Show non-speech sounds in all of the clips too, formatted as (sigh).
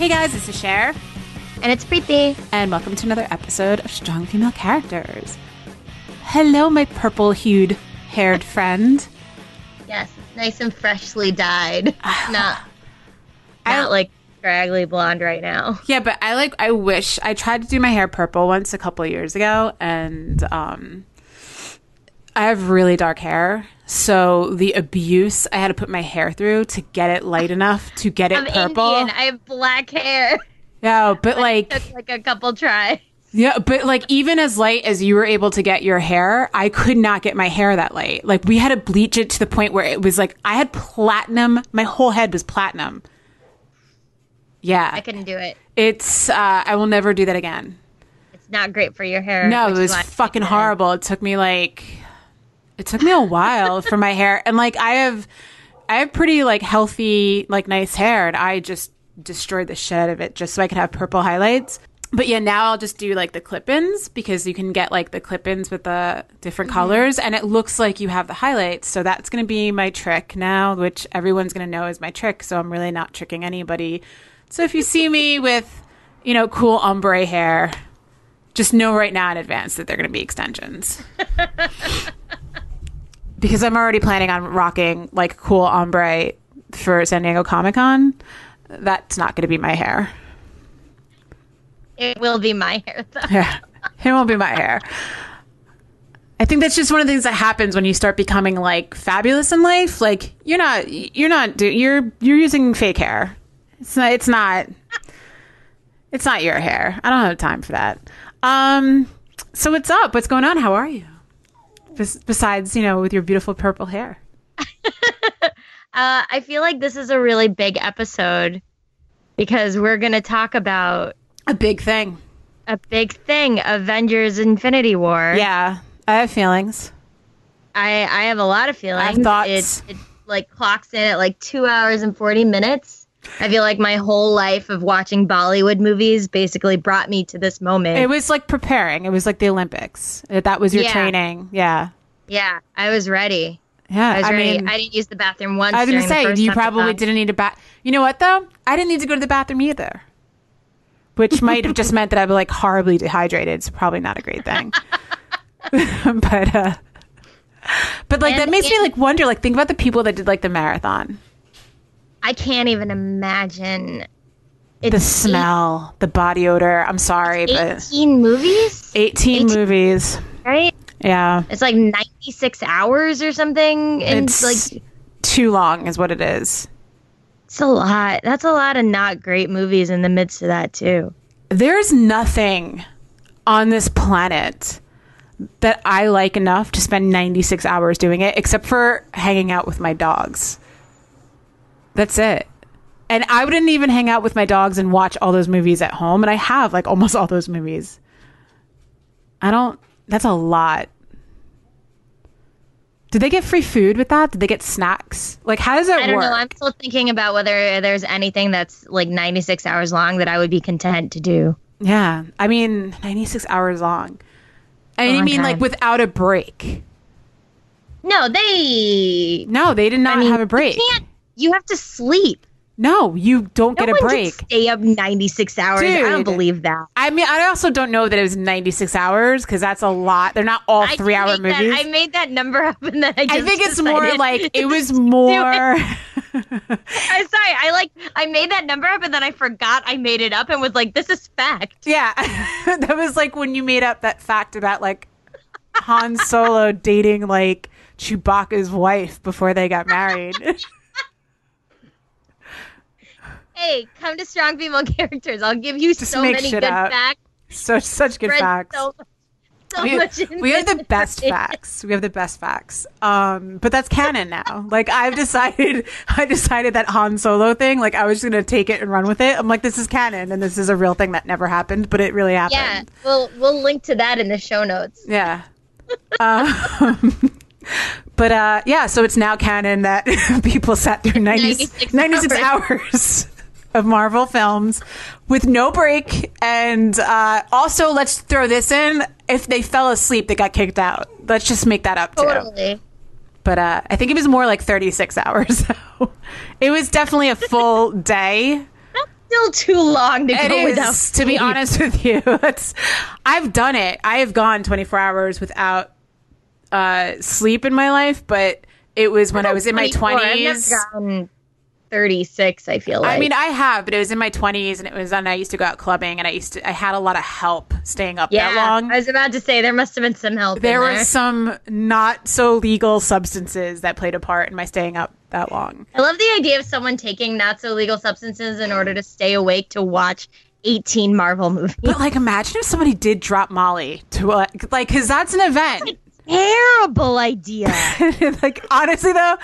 Hey guys, this is Cher, And it's Preeti. and welcome to another episode of Strong Female Characters. Hello, my purple hued haired (laughs) friend. Yes, nice and freshly dyed. (sighs) not I- not like scraggly blonde right now. Yeah, but I like, I wish I tried to do my hair purple once a couple years ago, and um, I have really dark hair. So the abuse I had to put my hair through to get it light enough to get it I'm purple. Indian. I have black hair. Yeah, but like, Took like a couple tries. Yeah, but like even as light as you were able to get your hair, I could not get my hair that light. Like we had to bleach it to the point where it was like I had platinum. My whole head was platinum. Yeah, I couldn't do it. it's. Uh, I will never do that again. It's not great for your hair. No, it was fucking horrible. It took me like, it took me a while for my hair, and like I have, I have pretty like healthy, like nice hair, and I just destroyed the shit out of it just so I could have purple highlights. But yeah, now I'll just do like the clip-ins because you can get like the clip-ins with the different mm-hmm. colors, and it looks like you have the highlights. So that's going to be my trick now, which everyone's going to know is my trick. So I'm really not tricking anybody. So if you see me with, you know, cool ombre hair, just know right now in advance that they're going to be extensions. (laughs) because I'm already planning on rocking like cool ombre for San Diego Comic Con. That's not going to be my hair. It will be my hair though. (laughs) Yeah, it won't be my hair. I think that's just one of the things that happens when you start becoming like fabulous in life. Like you're not, you're not, do- you're you're using fake hair. It's not. It's not. It's not your hair. I don't have time for that. Um. So what's up? What's going on? How are you? Bes- besides, you know, with your beautiful purple hair. (laughs) Uh, I feel like this is a really big episode because we're going to talk about A big thing. a big thing, Avengers: Infinity War. Yeah, I have feelings. I I have a lot of feelings. I have thoughts. It, it like clocks in at like two hours and forty minutes. I feel like my whole life of watching Bollywood movies basically brought me to this moment. It was like preparing. It was like the Olympics. That was your Yeah. training. Yeah. yeah, I was ready. Yeah. I was I ready. mean, I didn't use the bathroom once. I was gonna say you probably didn't need a bath. You know what though? I didn't need to go to the bathroom either, which (laughs) might have just meant that I'd be like horribly dehydrated. So probably not a great thing. (laughs) (laughs) but uh, but like that And- makes me like wonder. Like think about the people that did like the marathon. I can't even imagine. It's The smell, the body odor. I'm sorry, but Eighteen movies, 18 18 movies. right? Yeah, It's like ninety six hours or something. And it's like too long, is what it is. it's a lot. That's a lot of not great movies in the midst of that too. There's nothing on this planet that I like enough to spend 96 hours doing it, except for hanging out with my dogs. That's it. And I wouldn't even hang out with my dogs and watch all those movies at home. And I have like almost all those movies. I don't, that's a lot. Did they get free food with that? Did they get snacks? Like, how does that work? I don't work? know. I'm still thinking about whether there's anything that's like 96 hours long that I would be content to do. Yeah, I mean, 96 hours long. I Oh mean, like without a break. No, they. No, they did not I mean, have a break. You can't. You have to sleep. No, you don't No get a break. stay up 96 hours. I don't believe that. I mean, I also don't know that it was 96 hours because that's a lot. They're not all I three hour made that- movies. I made that number up and then I just I think it's more like (laughs) it was more. I'm (laughs) sorry. I like I made that number up and then I forgot I made it up and was like, this is fact. yeah, (laughs) that was like when you made up that fact about like Han Solo dating like Chewbacca's wife before they got married. Hey, come to strong female (laughs) characters. I'll give you Just so make many shit good up. facts. so such good Spread facts. so- so we, much. we have the best facts. We have the best facts. Um, but that's canon now. Like I've decided, (laughs) I decided that Han Solo thing. Like I was just gonna take it and run with it. I'm like, this is canon, and this is a real thing that never happened, but it really happened. Yeah, we'll we'll link to that in the show notes. Yeah. um, (laughs) but uh, yeah, so it's now canon that people sat through 90, 96, 96 hours. Of Marvel films with no break. And uh, also, let's throw this in if they fell asleep, they got kicked out. Let's just make that up too. Totally. But uh, I think it was more like 36 hours. (laughs) So it was definitely a full day. Still too long to It go without. is, to be honest with you. (laughs) It's, I've done it. I have gone 24 hours without uh, sleep in my life, but it was when I was in my 24. I've never 20s. Gotten 36. I feel like. I mean, I have, but it was in my 20s, and it was when I used to go out clubbing, and I used to, I had a lot of help staying up yeah. that long. I was about to say there must have been some help. there were some not so legal substances that played a part in my staying up that long. I love the idea of someone taking not so legal substances in order to stay awake to watch 18 Marvel movies. But like, imagine if somebody did drop Molly to like, like, because that's an event. Terrible idea. (laughs) like honestly though,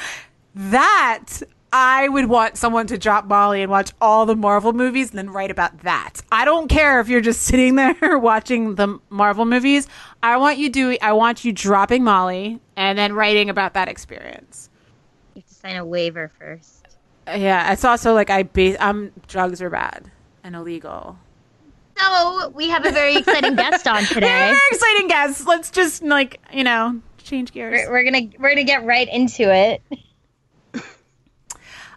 that I would want someone to drop Molly and watch all the Marvel movies and then write about that. I don't care if you're just (laughs) sitting there watching the Marvel movies. I want you doing I want you dropping Molly and then writing about that experience. you have to sign a waiver first. Yeah, it's also like I ba- um drugs are bad and illegal. So we have a very exciting (laughs) guest on today. Very exciting guest. Let's just like, you know, change gears. We're, we're gonna we're gonna get right into it.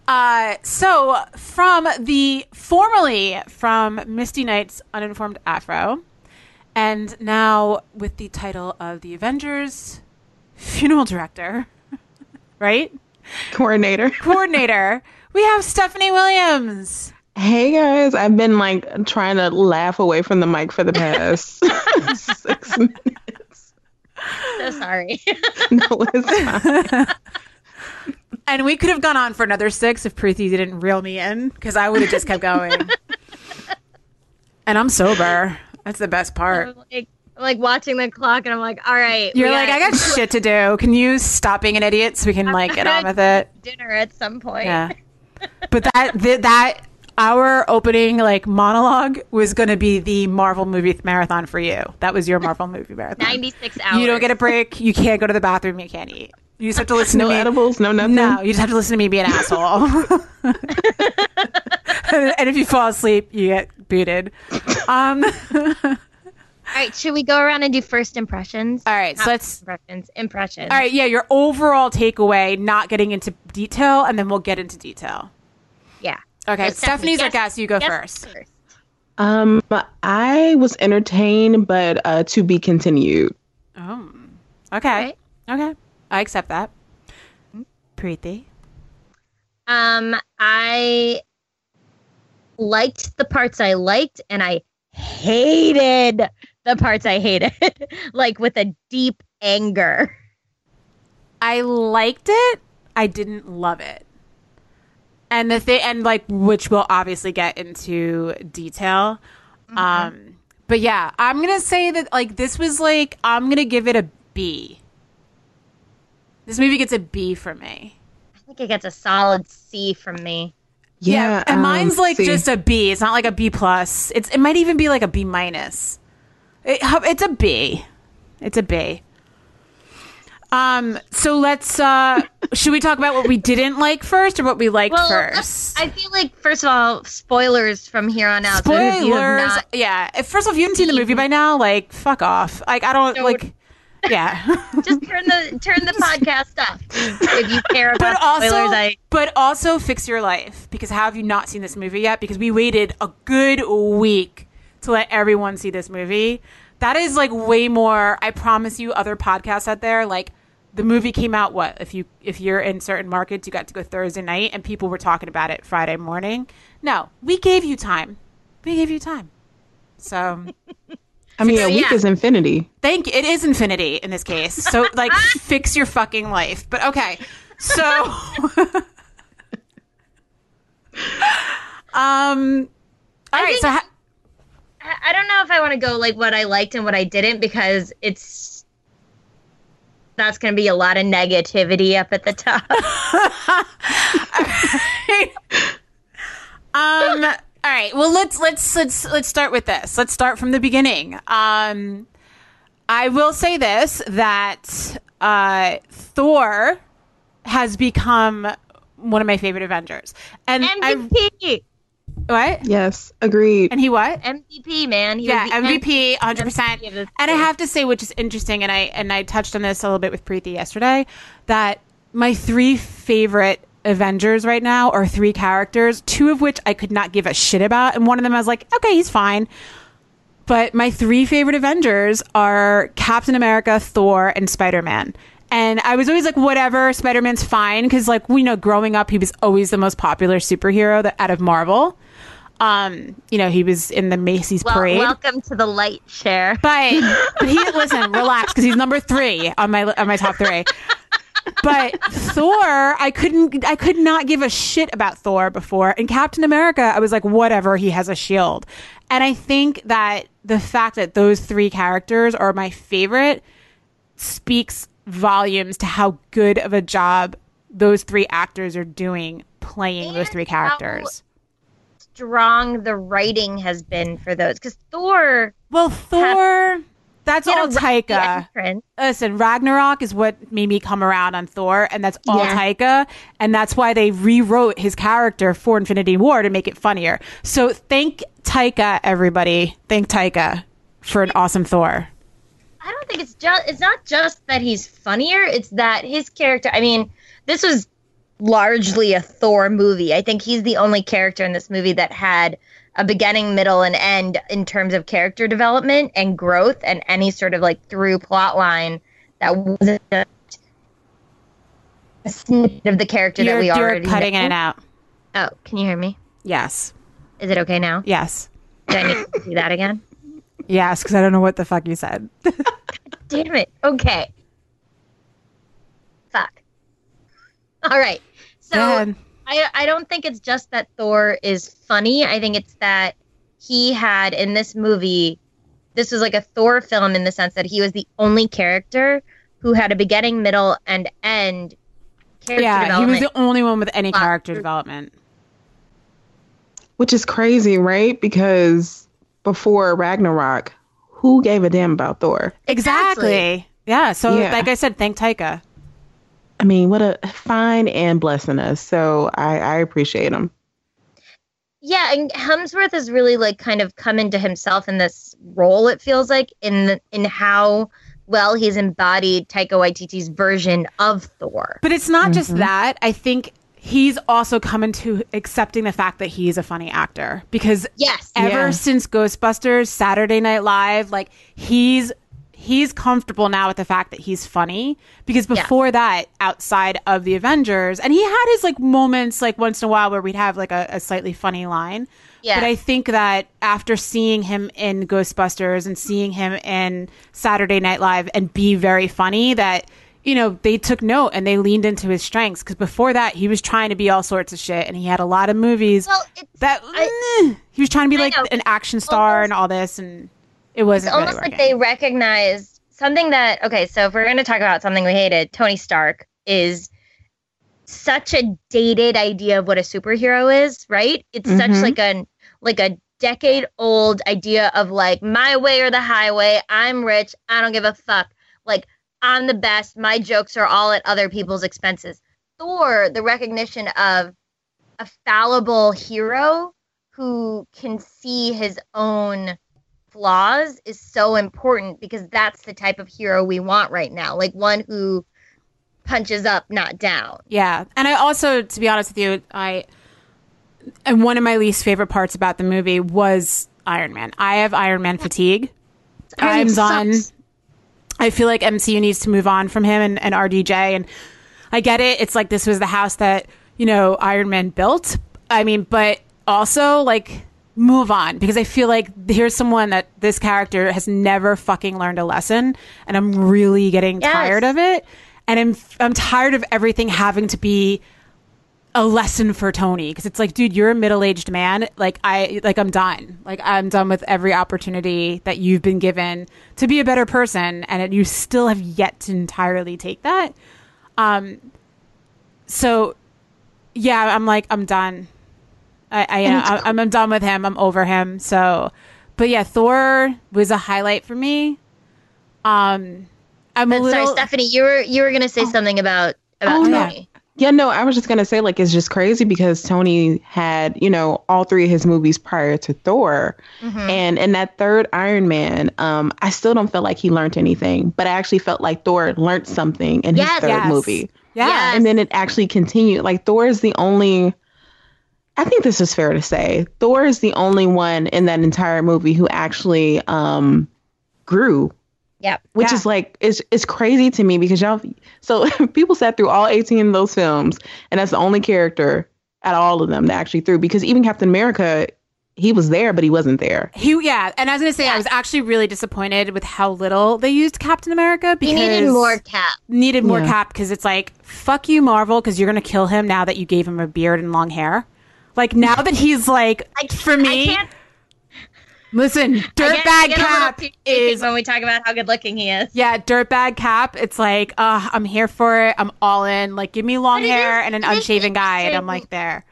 Uh, so from the formerly from Misty Knight's Uninformed Afro, and now with the title of the Avengers funeral director, (laughs) right? coordinator. (laughs) Coordinator, we have Stephanie Williams. Hey guys, I've been like trying to laugh away from the mic for the past (laughs) six minutes. So sorry. No, it's fine. And we could have gone on for another six if Preeti didn't reel me in, because I would have just kept going. (laughs) and I'm sober. That's the best part. I'm like, like watching the clock, and I'm like, all right. You're like, I got (laughs) shit to do. Can you stop being an idiot so we can like get on (laughs) with it? dinner at some point. Yeah. But that th- that our opening like monologue was going to be the Marvel movie marathon for you. That was your Marvel movie marathon. 96 hours. You don't get a break. You can't go to the bathroom. You can't eat. You just have to (laughs) listen No to me. No edibles, no nothing. No, you just have to listen to me be an asshole. (laughs) (laughs) and if you fall asleep, you get booted. Um, All right, should we go around and do first impressions? all right, so Not let's. impressions. Impressions. All right, yeah, your overall takeaway, not getting into detail, and then we'll get into detail. Yeah. Okay, Okay, Stephanie's our guess- guest. You go guess first. Um, I was entertained, but uh, to be continued. Oh, okay. Right. Okay. I accept that. Preeti. Um, I liked the parts I liked, and I hated the parts I hated, (laughs) like with a deep anger. I liked it. I didn't love it. And the thing, and like, which we'll obviously get into detail. Um, but yeah, I'm gonna say that like this was like I'm gonna give it a B. This movie gets a B from me. I think it gets a solid C from me. Yeah, and um, mine's like see. just a B. It's not like a B plus. It's it might even be like a B minus. It, it's a B. It's a B. Um. So let's. uh (laughs) Should we talk about what we didn't like first, or what we liked Well, first? I feel like first of all, spoilers from here on out. So if you have Spoilers. not- yeah. If, first of all, if you haven't seen the movie by now, like fuck off. Like I don't Don't. like. Yeah. (laughs) just turn the turn the podcast off if you care about but also, spoilers. I but also fix your life because how have you not seen this movie yet? Because we waited a good week to let everyone see this movie. That is like way more. I promise you, other podcasts out there, like the movie came out. What if you if you're in certain markets, you got to go Thursday night, and people were talking about it Friday morning. No, we gave you time. We gave you time. So I mean, So, a week yeah. is infinity. Thank you. It is infinity in this case. So like (laughs) fix your fucking life. But okay. So (laughs) um all right, think- so ha- I I, I don't know if I want to go like what I liked and what I didn't because it's that's going to be a lot of negativity up at the top. (laughs) um all right well let's let's let's let's start with this. Let's start from the beginning. Um i will say this that uh thor has become one of my favorite avengers. And I, MVP, what? Yes, agreed. and he what? MVP, man. He yeah mvp 100% MVP of this and i have to say which is interesting and i and i touched on this a little bit with preeti yesterday that my three favorite avengers right now are three characters two of which i could not give a shit about and one of them i was like okay he's fine but my three favorite avengers are captain america thor and spider-man and i was always like whatever spider-man's fine because like we know growing up he was always the most popular superhero that out of marvel um you know he was in the macy's Well, parade welcome to the light share. but but he (laughs) listen, relax because he's number three on my on my top three. But Thor, I couldn't, I could not give a shit about Thor before. And Captain America, I was like, whatever, he has a shield. And I think that the fact that those three characters are my favorite speaks volumes to how good of a job those three actors are doing playing those And three how- characters. Strong the writing has been for those because Thor Well, Thor, that's all Taika. Listen, Ragnarok is what made me come around on Thor, and that's all Yeah. Taika, and that's why they rewrote his character for Infinity War to make it funnier. So thank Taika, everybody. Thank Taika for an awesome Thor. I don't think it's just it's not just that he's funnier, it's that his character I mean, this was largely a Thor movie. I think he's the only character in this movie that had a beginning, middle, and end in terms of character development and growth and any sort of like through plot line that wasn't just a snippet of the character You're, that we you're already cutting know. in out. Oh, can you hear me? Yes. Is it okay now? Yes. Do I need to do that again? Yes, because I don't know what the fuck you said. (laughs) Damn it. Okay. Fuck. All right. So Go ahead. I I don't think it's just that Thor is funny. I think it's that he had in this movie this was like a Thor film in the sense that he was the only character who had a beginning, middle, and end character Yeah, he was the only one with any character development. Which is crazy, right? Because before Ragnarok, who gave a damn about Thor? Exactly. Yeah. So, Yeah. like I said, thank Taika. I mean, what a fine and blessing us. So I, I appreciate him. yeah, and Hemsworth has really like kind of come into himself in this role. It feels like in the, in how well he's embodied Taika Waititi's version of Thor. But it's not just mm-hmm. that. I think he's also come into accepting the fact that he's a funny actor because Yes, ever Yeah. since Ghostbusters, Saturday Night Live, like he's he's comfortable now with the fact that he's funny because before that outside of the Avengers and he had his like moments like once in a while where we'd have like a, a slightly funny line. Yeah. But I think that after seeing him in Ghostbusters and seeing him in Saturday Night Live and be very funny, that you know they took note and they leaned into his strengths because before that he was trying to be all sorts of shit and he had a lot of movies Well, that I- eh, he was trying to be I like know. an action star and all this and it wasn't it's almost like they recognized something that okay so if we're going to talk about something we hated tony stark is such a dated idea of what a superhero is right? It's such Mhm. like a like a decade old idea of like my way or the highway i'm rich i don't give a fuck like i'm the best my jokes are all at other people's expenses. Thor the recognition of a fallible hero who can see his own flaws is so important because that's the type of hero we want right now. Like one who punches up, not down. yeah and i also to be honest with you i and one of my least favorite parts about the movie was iron man i have iron man fatigue Iron i'm on. I feel like MCU needs to move on from him and, and RDJ. And I get it. It's like this was the house that, you know, Iron Man built. I mean, but also like move on because I feel like here's someone that this character has never fucking learned a lesson. And I'm really getting Yes. tired of it. And I'm, I'm tired of everything having to be a lesson for Tony because it's like, dude, you're a middle aged man. Like I, like I'm done. Like I'm done with every opportunity that you've been given to be a better person, and you still have yet to entirely take that. Um, so yeah, I'm like, I'm done. I, I, I I'm, I'm done with him. I'm over him. So, but yeah, Thor was a highlight for me. Um, I'm a little. sorry, Stephanie, you were you were gonna say something about about Oh, yeah. Tony. Yeah, no, I was just gonna say like it's just crazy because Tony had you know all three of his movies prior to Thor, and in that third Iron Man, um, I still don't feel like he learned anything, but I actually felt like Thor learned something in Yes. his third Yes. movie, yeah. Yes. and then it actually continued. Like Thor is the only. I think this is fair to say. Thor is the only one in that entire movie who actually um, grew Yep. which Yeah. is like it's it's crazy to me because y'all so (laughs) people sat through all 18 of those films and that's the only character at all of them that actually threw because even Captain America he was there but he wasn't there. He, yeah, and I was gonna say I was actually really disappointed with how little they used Captain America He because needed more cap. needed more Yeah. cap because it's like fuck you Marvel because you're gonna kill him now that you gave him a beard and long hair. Like now that he's like for me, listen, I get- I dirtbag get a little cap is when we talk about how good looking he is. yeah, dirtbag cap. It's like uh, I'm here for it. I'm all in. Like give me long hair is- and an unshaven guy, and I'm like there.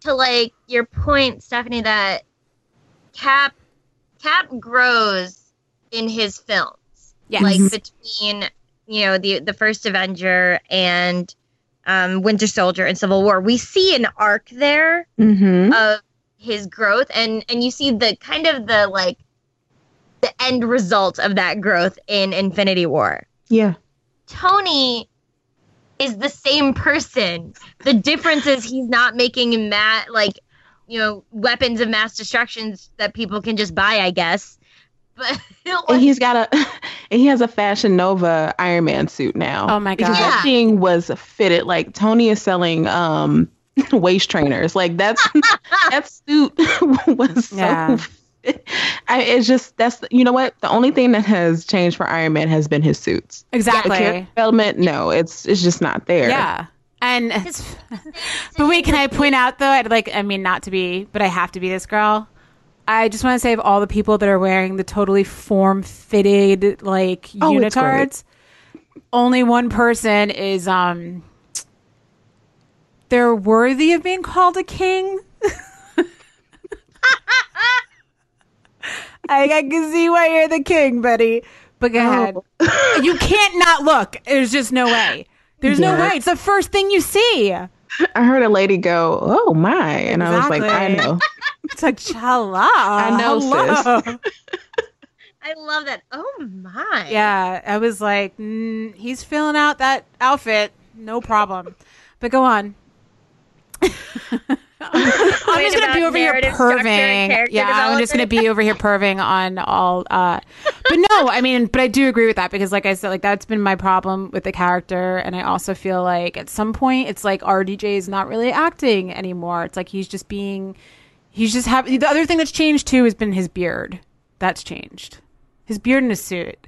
To like your point, Stephanie, that Cap Cap grows in his films. Yes. like between you know the the first Avenger and um, Winter Soldier and Civil War, we see an arc there Mm-hmm. of his growth, and and you see the kind of the like the end result of that growth in Infinity War. Yeah. Tony is the same person. The difference is he's not making ma- like you know weapons of mass destructions that people can just buy, I guess. But (laughs) And he's got a (laughs) and he has a Fashion Nova Iron Man suit now. Oh my Because God. that thing was fitted like Tony is selling um (laughs) waist trainers. Like that's that suit was so Yeah. fit. I, it's just that's you know what the only thing that has changed for Iron Man has been his suits. Exactly. character development, no, it's it's just not there. Yeah. And but wait, can I point out though? I'd like I mean not to be, but I have to be this girl. I just want to say of all the people that are wearing the totally form fitted like Oh, unitards, only one person is um they're worthy of being called a king. (laughs) I, I can see why you're the king, buddy. But go ahead. you can't not look. There's just no way. There's no way. It's the first thing you see. (laughs) I heard a lady go, "Oh my," and I was like, "I know." (laughs) It's like, chala. I know, hello. (laughs) I love that. Oh my. Yeah, I was like, mm, he's filling out that outfit. No problem. But go on. I'm just gonna be over here perving. Yeah, I'm just gonna be over here perving on all. Uh, but no, I mean, but I do agree with that because, like I said, like that's been my problem with the character, and I also feel like at some point it's like RDJ is not really acting anymore. It's like he's just being, he's just having. The other thing that's changed too has been his beard. That's changed. His beard and his suit.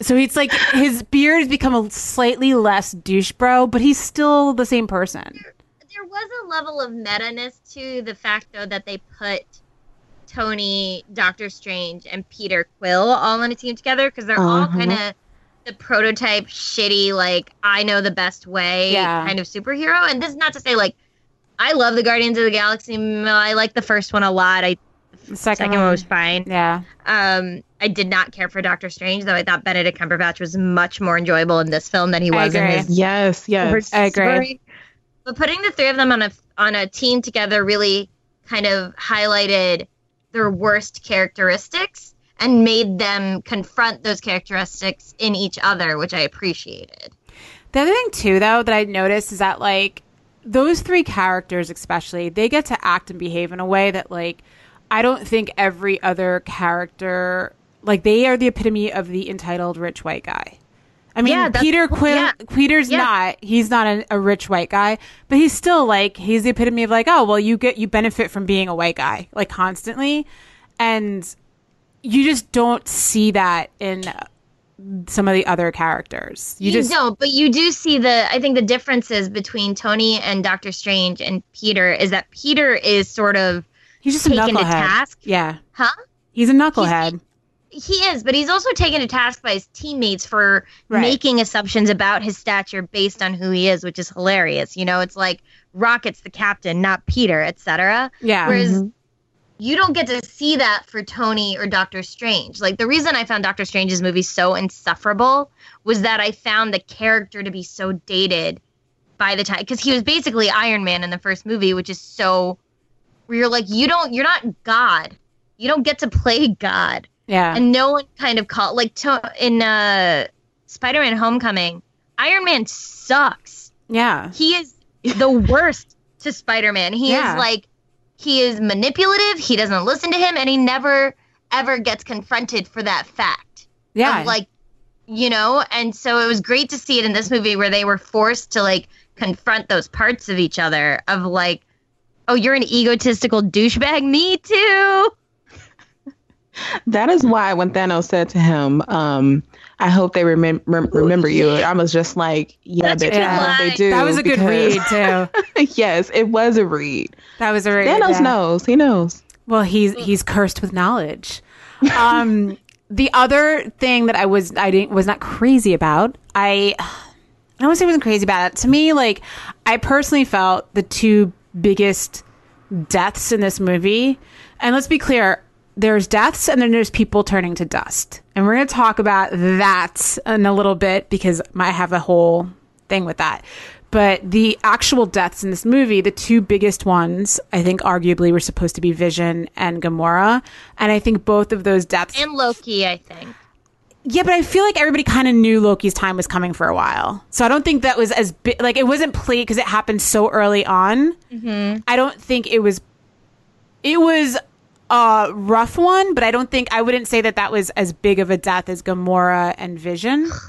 So it's like his beard has become a slightly less douche bro, but he's still the same person. There was a level of meta-ness to the fact, though, that they put Tony, Doctor Strange, and Peter Quill all on a team together because they're all Uh-huh. kind of the prototype, shitty, like I know the best way Yeah. kind of superhero. And this is not to say like I love the Guardians of the Galaxy. I like the first one a lot. I The second, second one was fine. yeah. Um, I did not care for Doctor Strange, though. I thought Benedict Cumberbatch was much more enjoyable in this film than he was in agree. his Yes, yes. I agree. story. But putting the three of them on a on a team together really kind of highlighted their worst characteristics and made them confront those characteristics in each other, which I appreciated. The other thing too, though, that I noticed is that like those three characters, especially, they get to act and behave in a way that like I don't think every other character like they are the epitome of the entitled rich white guy. I mean, Yeah, Peter Quill. yeah. Peter's Yeah. not. He's not a, a rich white guy, but he's still like he's the epitome of like, oh well, you get you benefit from being a white guy like constantly, and you just don't see that in some of the other characters. You, You, just don't, but you do see the. I think the differences between Tony and Doctor Strange and Peter is that Peter is sort of he's just a taken to knucklehead. task. Yeah, Huh? he's a knucklehead. He is, but he's also taken to task by his teammates for Right. making assumptions about his stature based on who he is, which is hilarious. You know, it's like Rocket's the captain, not Peter, etc. yeah, Whereas mm-hmm. you don't get to see that for Tony or Doctor Strange. Like the reason I found Doctor Strange's movie so insufferable was that I found the character to be so dated by the time because he was basically Iron Man in the first movie, which is so where you're like you don't you're not God. You don't get to play (laughs) God. Yeah, And no one kind of called like to, in uh Spider-Man Homecoming, Iron Man sucks yeah, he is the (laughs) worst to Spider-Man. He Yeah. is like he is manipulative, he doesn't listen to him and he never ever gets confronted for that fact. yeah. Of like you know, and so it was great to see it in this movie where they were forced to like confront those parts of each other of like oh, you're an egotistical douchebag, me too. That is why when Thanos said to him, um, "I hope they remem- rem- remember you," I was just like, "Yeah, bitch, good I hope they do." that was a good because- read too. (laughs) yes, it was a read. That was a read. Thanos yeah. knows. He knows. Well, he's he's cursed with knowledge. Um, (laughs) the other thing that I was I didn't was not crazy about. I I don't want to say I wasn't crazy about it. To me, like I personally felt the two biggest deaths in this movie. And let's be clear, there's deaths and then there's people turning to dust. And we're going to talk about that in a little bit because I have a whole thing with that. But the actual deaths in this movie, the two biggest ones, I think arguably were supposed to be Vision and Gamora. And I think both of those deaths And Loki, I think. yeah, but I feel like everybody kind of knew Loki's time was coming for a while. So I don't think that was as big. Like, it wasn't played because it happened so early on. Mm-hmm. I don't think it was. It was a rough one, but I don't think. I wouldn't say that that was as big of a death as Gamora and Vision. (sighs)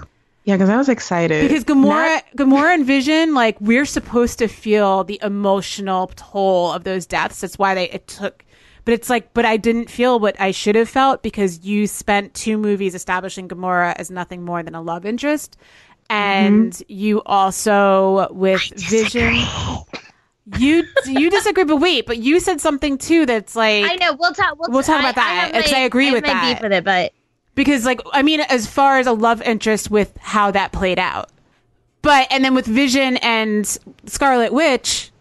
Yeah, because I was excited. Because Gamora, Gamora and Vision, like, we're supposed to feel the emotional toll of those deaths. That's why they, it took. But it's like, but I didn't feel what I should have felt because you spent two movies establishing Gamora as nothing more than a love interest. Mm-hmm. And you also, with Vision. You you disagree, but wait, but you said something too that's like I know. We'll talk. We'll, We'll talk I- about that, I, have 'cause my- I agree have with my that. Beef with it, but because like I mean, as far as a love interest with how that played out, but and then with Vision and Scarlet Witch,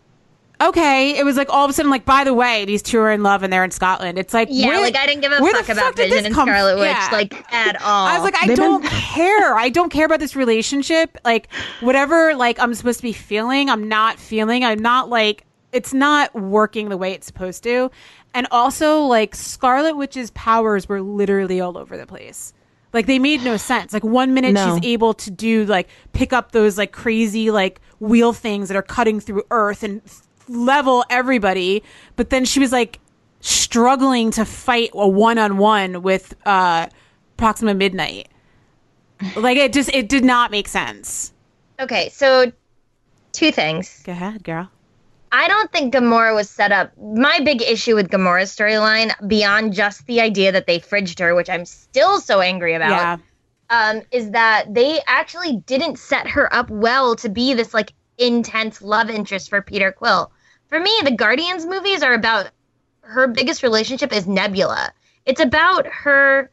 okay, it was like all of a sudden like by the way, these two are in love and they're in Scotland. It's like yeah, where- like I didn't give a where fuck about did Vision this and come- Scarlet Witch yeah. like at all. I was like, I They've don't been- care. I don't care about this relationship. Like whatever, like I'm supposed to be feeling, I'm not feeling. I'm not like it's not working the way it's supposed to. And also, like Scarlet Witch's powers were literally all over the place. Like they made no sense. Like one minute No. she's able to do like pick up those like crazy like wheel things that are cutting through Earth and f- level everybody, but then she was like struggling to fight a one on one with uh Proxima Midnight. Like it just it did not make sense. okay, so two things. Go ahead, girl. I don't think Gamora was set up. My big issue with Gamora's storyline, beyond just the idea that they fridged her, which I'm still so angry about, Yeah. um, is that they actually didn't set her up well to be this like intense love interest for Peter Quill. For me, the Guardians movies are about her biggest relationship is Nebula. It's about her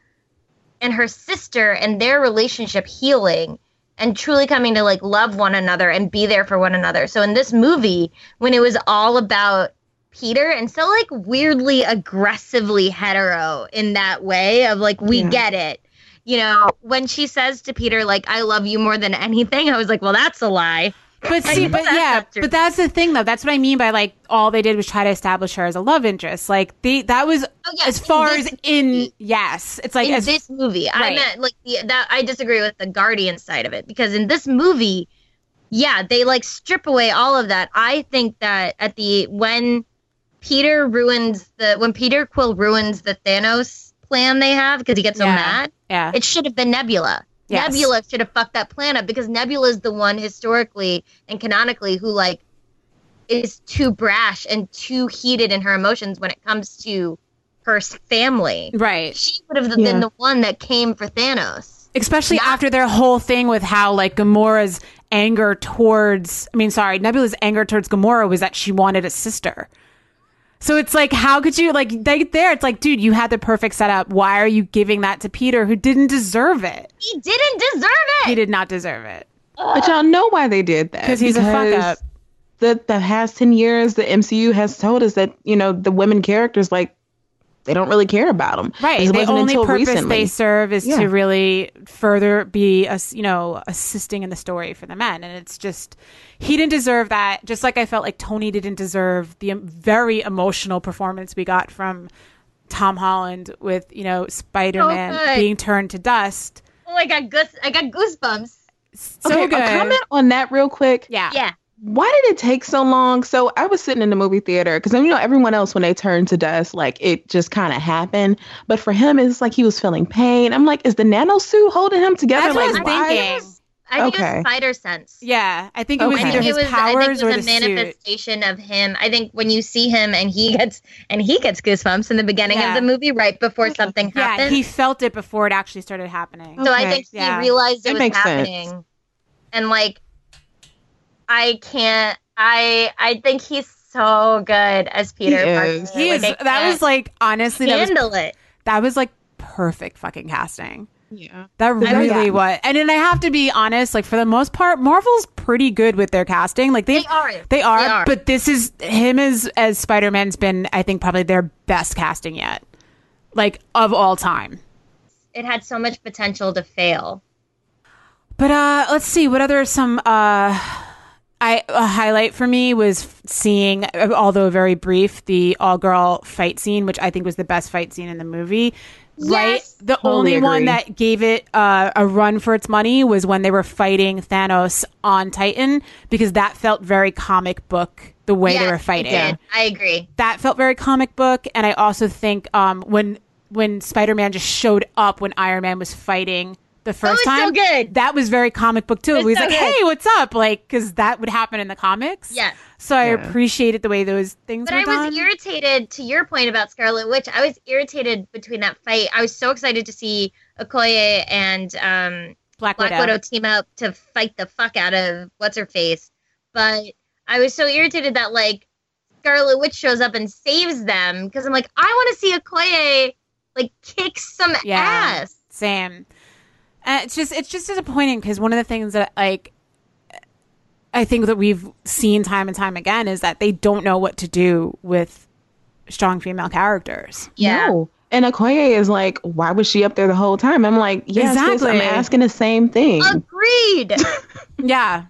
and her sister and their relationship healing and truly coming to like love one another and be there for one another. So in this movie, when it was all about Peter and so like weirdly aggressively hetero in that way of like we Yeah. get it. You know, when she says to Peter like I love you more than anything, (laughs) I was like, well that's a lie. But see, but yeah, but that's the thing though. That's what I mean by like all they did was try to establish her as a love interest. Like they that was Oh, yeah, as far as in movie. yes, it's like in as this movie. I Right. meant like the, that. I disagree with the Guardian side of it because in this movie, yeah, they like strip away all of that. I think that at the when Peter ruins the when Peter Quill ruins the Thanos plan they have because he gets so Yeah. mad, yeah. it should have been Nebula. Yes. Nebula should have fucked that plan up because Nebula is the one historically and canonically who like is too brash and too heated in her emotions when it comes to her family right. she would have Yeah. been the one that came for Thanos. especially after their whole thing with how like Gamora's anger towards I mean sorry, Nebula's anger towards Gamora was that she wanted a sister. So it's like how could you like they there it's like dude, you had the perfect setup. Why are you giving that to Peter who didn't deserve it? He didn't deserve it. He did not deserve it. But y'all know why they did that. Because he's a fuck Because up. The the past ten years, the MCU has told us that you know the women characters like they don't really care about them. Right. The only purpose recently. they serve is Yeah. to really further be, us, you know, assisting in the story for the men, and it's just he didn't deserve that. Just like I felt like Tony didn't deserve the very emotional performance we got from Tom Holland with you know Spider Man good. being turned to dust. Oh, I got goose. I got goosebumps. So okay, good. a comment on that real quick. Yeah. Yeah. Why did it take so long? So I was sitting in the movie theater because you know everyone else when they turn to dust, like it just kind of happened. But for him, it's like he was feeling pain. I'm like, is the nano suit holding him together? That's what I like was why? thinking. I think it was spider sense. Yeah, I think it was Okay. I either think his it was. I think powers it was or a the suit. manifestation of him. I think when you see him and he gets and he gets goosebumps in the beginning Yeah. of the movie, right before something Yeah, happens. he felt it before it actually started happening. so I Okay. think he Yeah. realized That it was makes sense. happening, and like, I can't. I I think he's so good as Peter. He Parker. is. He is. Like, I That was like honestly, that was handle it. that was like perfect fucking casting. Yeah. That really good. was. And then I have to be honest, like for the most part, Marvel's pretty good with their casting. Like they They are. They are, They are. but this is him as as Spider-Man's been I think probably their best casting yet. Like of all time. It had so much potential to fail. But uh let's see what other some uh I a highlight for me was seeing although very brief the all-girl fight scene which I think was the best fight scene in the movie. Right? Yes. The Totally only one that gave it uh, a run for its money was when they were fighting Thanos on Titan because that felt very comic book the way they were fighting. I agree. that felt very comic book and i also think um when when spider-man just showed up when iron man was fighting the first was so time good. that was very comic book too was he was so like good. hey what's up like because that would happen in the comics Yes. so i Yeah. appreciated the way those things But were I done was irritated to your point about Scarlet Witch. I was irritated between that fight. I was so excited to see Okoye and um, black, Black widow, Widow team up to fight the fuck out of what's her face. But I was so irritated that like Scarlet Witch shows up and saves them because I'm like, I want to see Okoye like kick some Yeah. ass. same uh, it's just it's just disappointing because one of the things that like i think that we've seen time and time again is that they don't know what to do with strong female characters Yeah. No. And Okoye is like, why was she up there the whole time? I'm like, yes, sis, I'm asking the same thing. Agreed. (laughs) yeah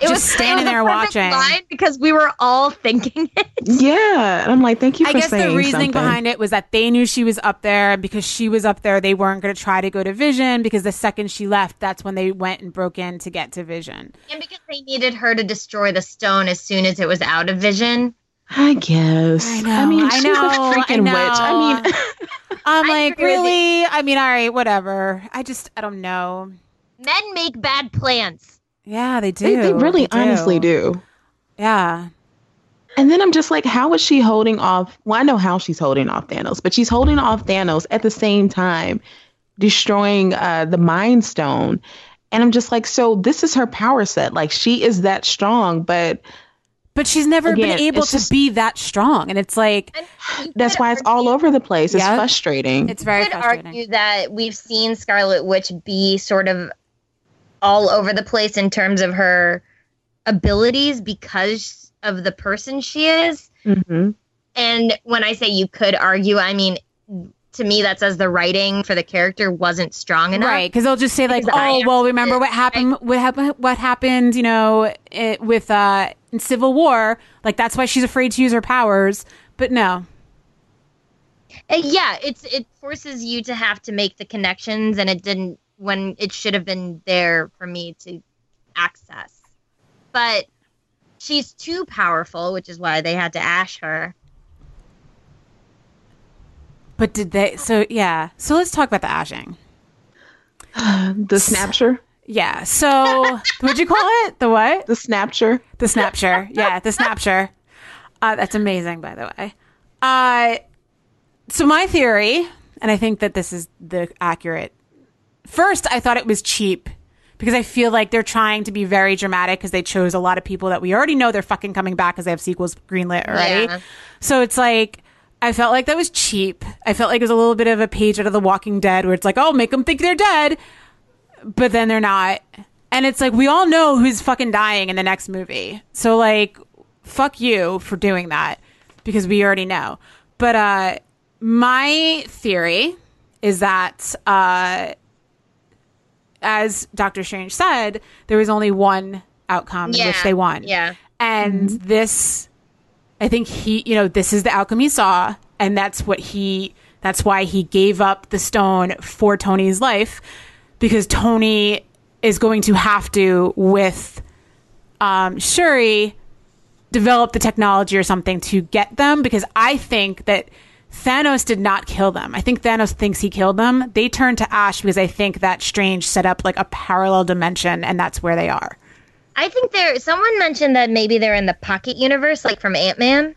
It Just standing it was there watching. line because we were all thinking (laughs) it. yeah. And I'm like, thank you I guess saying the reasoning something. behind it was that they knew she was up there, and because she was up there, they weren't going to try to go to Vision because the second she left, that's when they went and broke in to get to Vision. And because they needed her to destroy the stone as soon as it was out of vision. I guess. I know, I mean, I she's know, a I freaking witch. I mean, (laughs) I'm like, agree really? I mean, all right, whatever. I just, I don't know. Men make bad plans. Yeah, they do. they, they really They honestly do. Yeah. And then I'm just like, how is she holding off? Well, I know how she's holding off Thanos, but she's holding off Thanos at the same time, destroying uh, the Mind Stone. And I'm just like, so this is her power set. Like she is that strong, but But she's never Again, been able it's to just- be that strong. And it's like, And (sighs) that's could why it's all over the place. It's Yeah. frustrating. it's very could frustrating. argue that we've seen Scarlet Witch be sort of all over the place in terms of her abilities because of the person she is. hmm And when I say you could argue, I mean to me that says the writing for the character wasn't strong enough. Right, because they'll just say like, "Oh, well, remember what happened? What happened? What happened? You know, it, with uh, in Civil War? Like that's why she's afraid to use her powers." But no, Uh, yeah, it's it forces you to have to make the connections, and it didn't when it should have been there for me to access. But she's too powerful, which is why they had to ash her. but did they? So yeah. So let's talk about the ashing. (sighs) The snapture, Yeah. So what'd you call it? The what? the snapture. The snapture. Yeah, the snapture. Uh, that's amazing, by the way. Uh, so my theory and I think that this is the accurate. First, I thought it was cheap because I feel like they're trying to be very dramatic because they chose a lot of people that we already know they're fucking coming back because they have sequels greenlit already. Yeah. So it's like I felt like that was cheap. I felt like it was a little bit of a page out of The Walking Dead where it's like, oh, make them think they're dead, but then they're not. And it's like we all know who's fucking dying in the next movie. So like, fuck you for doing that because we already know. But uh, my theory is that uh, as Doctor Strange said, there was only one outcome in which they won. Yeah. And this, I think he, you know, this is the outcome he saw, and that's what he, that's why he gave up the stone for Tony's life, because Tony is going to have to, with um, Shuri, develop the technology or something to get them, because I think that. Thanos did not kill them. I think Thanos thinks he killed them. They turned to ash because I think that Strange set up like a parallel dimension and that's where they are. I think there. Someone mentioned that maybe they're in the pocket universe, like from Ant Man.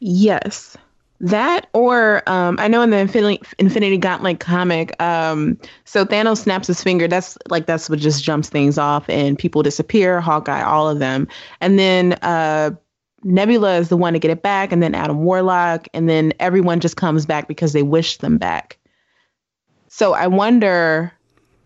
Yes. That or um, I know in the Infinity, Infinity Gauntlet comic, um, so Thanos snaps his finger. That's like that's what just jumps things off, and people disappear. Hawkeye, all of them, and then uh, Nebula is the one to get it back, and then Adam Warlock, and then everyone just comes back because they wish them back. So I wonder.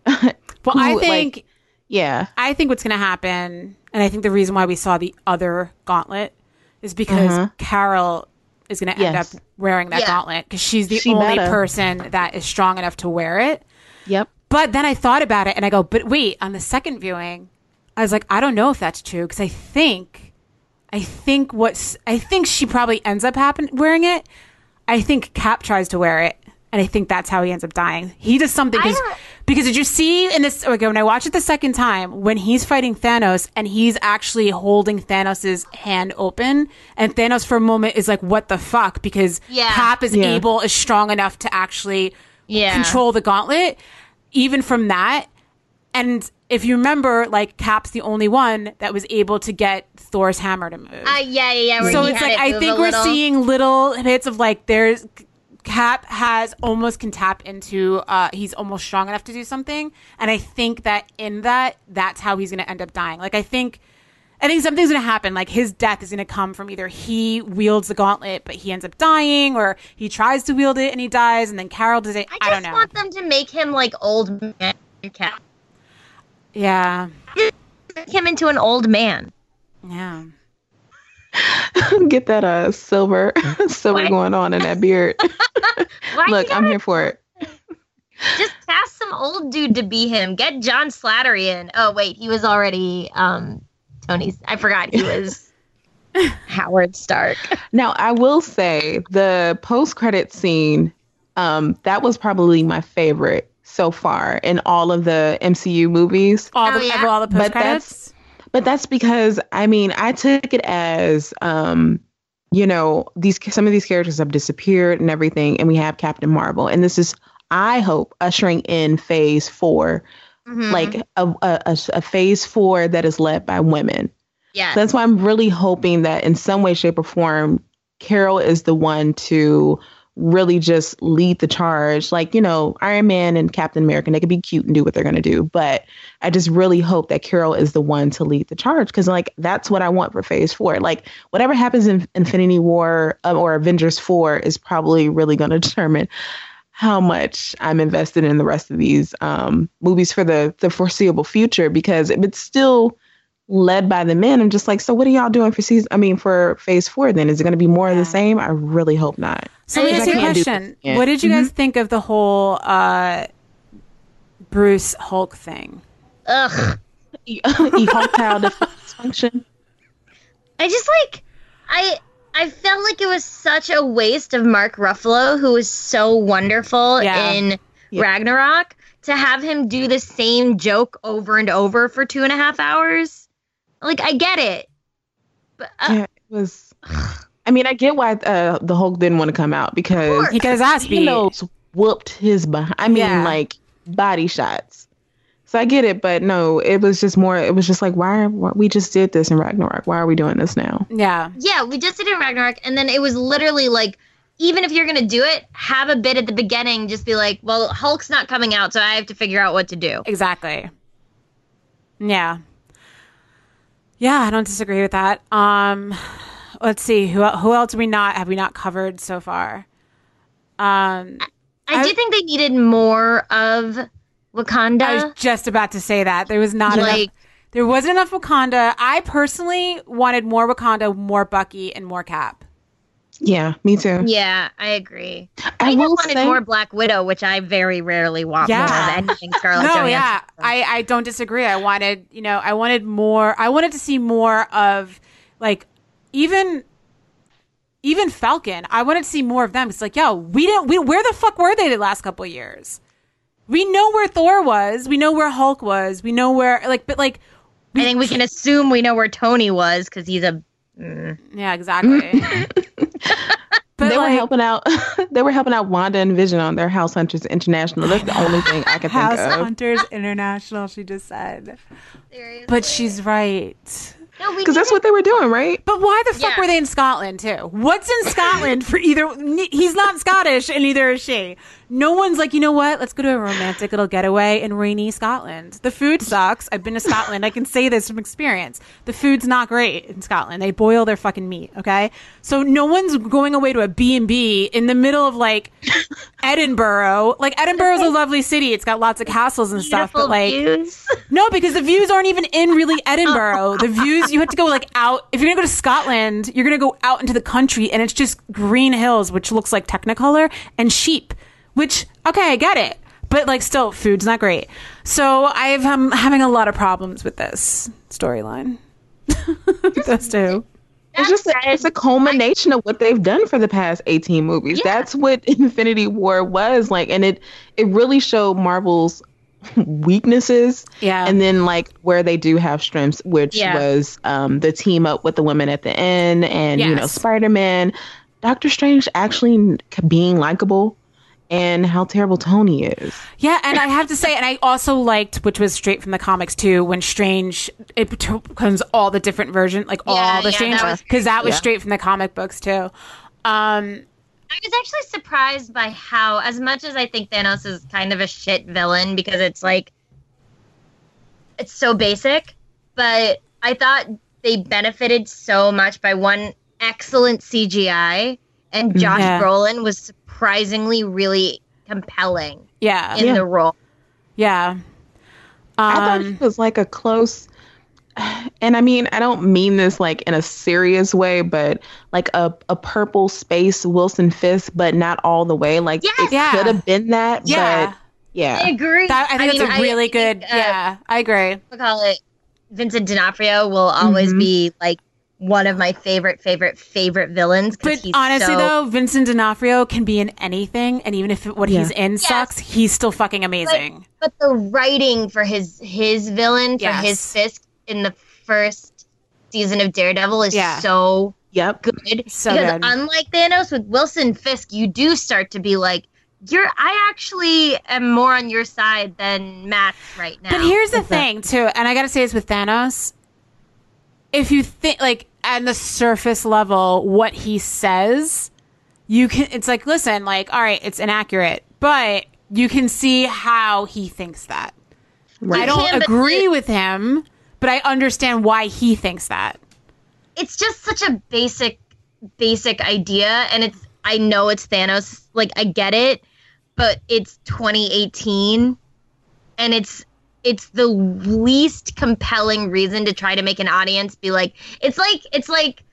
(laughs) Well, who, I like- think yeah, I think what's going to happen, and I think the reason why we saw the other gauntlet is because Uh-huh. Carol is going to end Yes. up wearing that Yeah. gauntlet because she's the She only better. person that is strong enough to wear it. yep. But then I thought about it and I go, but wait, on the second viewing, I was like, I don't know if that's true because I think, I think what's, I think she probably ends up happen wearing it. I think Cap tries to wear it, and I think that's how he ends up dying. He does something because because did you see in this? Okay, when I watched it the second time, when he's fighting Thanos and he's actually holding Thanos's hand open, and Thanos for a moment is like, "What the fuck?" Because Yeah. Cap is Yeah. able, is strong enough to actually Yeah. control the gauntlet. Even from that, and if you remember, like Cap's the only one that was able to get Thor's hammer to move. Uh, yeah, yeah, yeah. so it's like it I think we're little. seeing little bits of like there's Cap has almost can tap into uh he's almost strong enough to do something and I think that in that that's how he's going to end up dying. Like I think I think something's going to happen like his death is going to come from either he wields the gauntlet but he ends up dying or he tries to wield it and he dies and then Carol does it. I I, just don't know. i want them to make him like old man Cap. Yeah. Make him into an old man. Yeah. (laughs) Get that uh silver (laughs) silver What? going on in that beard. (laughs) Why Look, you I'm here for it. just cast some old dude to be him? Get John Slattery in. Oh wait, he was already um Tony's. I forgot he was Howard Stark. Now, I will say the post credit scene, um, that was probably my favorite so far in all of the MCU movies. All Oh, the yeah? all the But post that's- credits. But that's because I mean, I took it as um, you know, these some of these characters have disappeared and everything, and we have Captain Marvel, and this is, I hope, ushering in Phase 4 Mhm. like a, a, a, a Phase Four that is led by women. yeah, So that's why I'm really hoping that in some way, shape, or form, Carol is the one to really just lead the charge. Like, you know, Iron Man and Captain America, they could be cute and do what they're going to do. But I just really hope that Carol is the one to lead the charge because, like, that's what I want for phase four. Like, whatever happens in Infinity War um, or Avengers 4 is probably really going (laughs) to determine how much I'm invested in the rest of these um, movies for the, the foreseeable future because if it's still led by the men. I'm just like, so what are y'all doing for season? I mean, for phase four? Then is it going to be more of the same? I really hope not. So let me ask you a question. What did you guys think of the whole uh, Bruce Hulk thing? ugh. (laughs) Erectile dysfunction. I just like I I felt like it was such a waste of Mark Ruffalo, who was so wonderful Yeah. in Yeah. Ragnarok, to have him do the same joke over and over for two and a half hours. Like I get it, but uh, Yeah, it was. I mean, I get why uh, the Hulk didn't want to come out because course. He got his ass beat. knows whooped his behind. I mean, Yeah. like body shots. So I get it, but no, it was just more. It was just like, why, are, why we just did this in Ragnarok? Why are we doing this now? Yeah. yeah, we just did it in Ragnarok, and then it was literally like even if you're gonna do it, have a bit at the beginning. Just be like, well, Hulk's not coming out, so I have to figure out what to do. Exactly. Yeah. Yeah, I don't disagree with that. Um, let's see who who else we not have we not covered so far. Um, I, I- do think they needed more of Wakanda. I was just about to say that there was not Like- enough. There wasn't enough Wakanda. I personally wanted more Wakanda, more Bucky, and more Cap. Yeah, me too. yeah, I agree. I I just wanted say, more Black Widow, which I very rarely want Yeah. more of anything (laughs) Scarlett no, Johansson. yeah, I, I don't disagree. I wanted, you know, I wanted more. I wanted to see more of, like, even, even Falcon. I wanted to see more of them. It's like, yo, we didn't. We where the fuck were they the last couple of years? We know where Thor was. We know where Hulk was. We know where, like, but like, I think we can assume we know where Tony was because he's a. Mm. yeah, exactly. but (laughs) they were helping out. (laughs) they were helping out Wanda and Vision on their House Hunters International. That's the only thing I can think of. House Hunters International. She just said, but she's right. No, Because that's what they were doing, right? But why the fuck Yeah. were they in Scotland too? What's in Scotland for either? He's not Scottish, and neither is she. No one's like, you know what? Let's go to a romantic little getaway in rainy Scotland. The food sucks. I've been to Scotland. I can say this from experience. The food's not great in Scotland. They boil their fucking meat. Okay, so no one's going away to a B and B in the middle of like Edinburgh. Like Edinburgh's a lovely city. It's got lots of castles and stuff, beautiful but like. views. No, because the views aren't even in really (laughs) Edinburgh. The views you have to go like out. If you're gonna go to Scotland, you're gonna go out into the country, and it's just green hills, which looks like Technicolor, and sheep. Which okay, I get it, but like still, food's not great. So I've um, having a lot of problems with this storyline. (laughs) Those two. It's just a, it's a culmination of what they've done for the past 18 movies. Yeah. That's what (laughs) Infinity War was like and it it really showed Marvel's (laughs) weaknesses Yeah. and then like where they do have strengths which Yeah. was um the team up with the women at the end and you know Spider-Man, Doctor Strange actually being likable and how terrible Tony is. Yeah, and I have to say, and I also liked, which was straight from the comics too, when Strange it becomes all the different version, like Yeah, all the yeah, Strange, that was- because that was Yeah. straight from the comic books too. Um, I was actually surprised by how, as much as I think Thanos is kind of a shit villain because it's like, it's so basic, but I thought they benefited so much by one excellent CGI, and Josh Yeah. Brolin was surprisingly really compelling yeah, in Yeah. the role. yeah. I thought Um, he was like a close and I mean, I don't mean this like in a serious way, but like a, a purple space Wilson Fisk, but not all the way. Like Yes! it Yeah. could have been that, yeah, but yeah. I agree. that, I think mean, it's a really think, good. uh, yeah, I agree. we call it Vincent D'Onofrio will always Mm-hmm. Mhm. be like one of my favorite, favorite, favorite villains. But he's honestly, so- though, Vincent D'Onofrio can be in anything, and even if what he's in sucks, he's still fucking amazing. but the writing for his his villain for Yes. his Fisk in the first season of Daredevil is Yeah. so Yep. good. So because good. unlike Thanos with Wilson Fisk, you do start to be like, you're. I actually am more on your side than Matt's right now. But here's the thing, too, and I gotta say this with Thanos. If you think like at the surface level, what he says, you can. It's like, listen, like, all right, it's inaccurate, but you can see how he thinks that. Right. I don't can, agree the- with him, but I understand why he thinks that. it's just such a basic basic idea and it's I know it's Thanos like I get it but it's 2018 and it's it's the least compelling reason to try to make an audience be like it's like it's like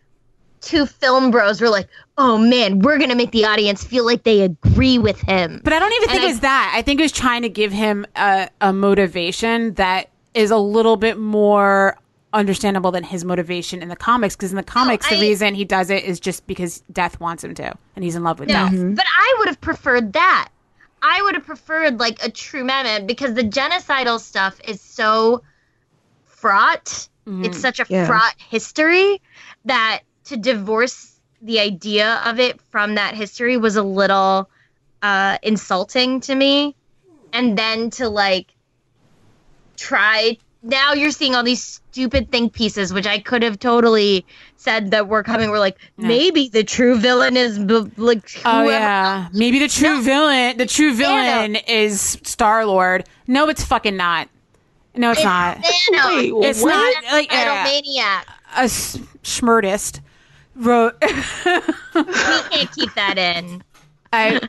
two film bros were like oh man we're going to make the audience feel like they agree with him But I don't even And think I- it was that. I think it was trying to give him a, a motivation that is a little bit more understandable than his motivation in the comics. Because in the comics, the I- reason he does it is just because Death wants him to, and he's in love with No, Death. but I would have preferred that. I would have preferred like a true madman because the genocidal stuff is so fraught. It's such a Yeah. fraught history that to divorce the idea of it from that history was a little uh, insulting to me. And then to like try now you're seeing all these stupid think pieces, which I could have totally said that were coming. We're like, maybe the true villain is b- like. Oh whoever- yeah, maybe the true villain. The true villain is Star Lord. No, it's fucking not. No, it's not. Thanos. Wait, It's what? not like yeah, Megalomaniac. a schmurtist wrote. (laughs) We can't keep that in. I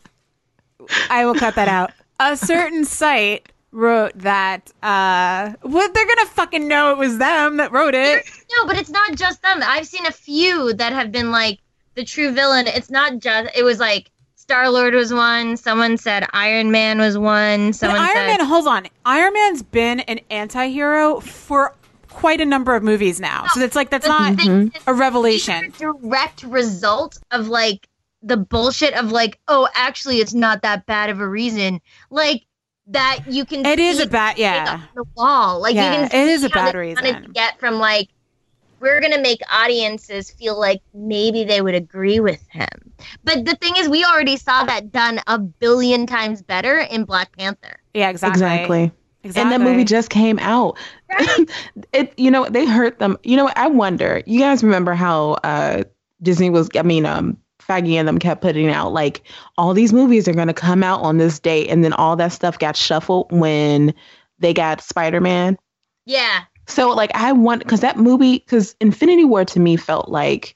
I will cut that out. A certain site wrote that. Uh, what they're gonna fucking know it was them that wrote it. No, but it's not just them. I've seen a few that have been like the true villain. It's not just. It was like Star Lord was one. Someone said Iron Man was one. But Someone Iron said Man, hold on. Iron Man's been an anti-hero for quite a number of movies now. So it's like that's not a revelation. direct result of like the bullshit of like, oh, actually, it's not that bad of a reason. Like that you can. It is see a bad, yeah. the wall. Like Yeah, you can. it is a how bad to reason. get from like. We're gonna make audiences feel like maybe they would agree with him, but the thing is, we already saw that done a billion times better in Black Panther. Yeah, exactly. Exactly. Exactly. And that movie just came out. (laughs) it you know, they hurt them. You know, what? I wonder. You guys remember how uh Disney was I mean, um Feige and them kept putting out like all these movies are gonna come out on this date and then all that stuff got shuffled when they got Spider Man. Yeah, So like I want because that movie because Infinity War to me felt like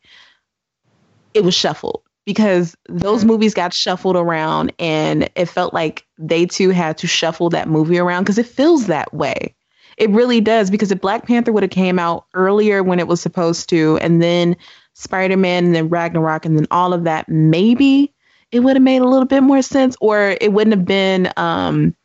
it was shuffled because those mm-hmm. movies got shuffled around and it felt like they too had to shuffle that movie around because it feels that way. It really does because if Black Panther would have came out earlier when it was supposed to and then Spider-Man and then Ragnarok and then all of that maybe it would have made a little bit more sense or it wouldn't have been um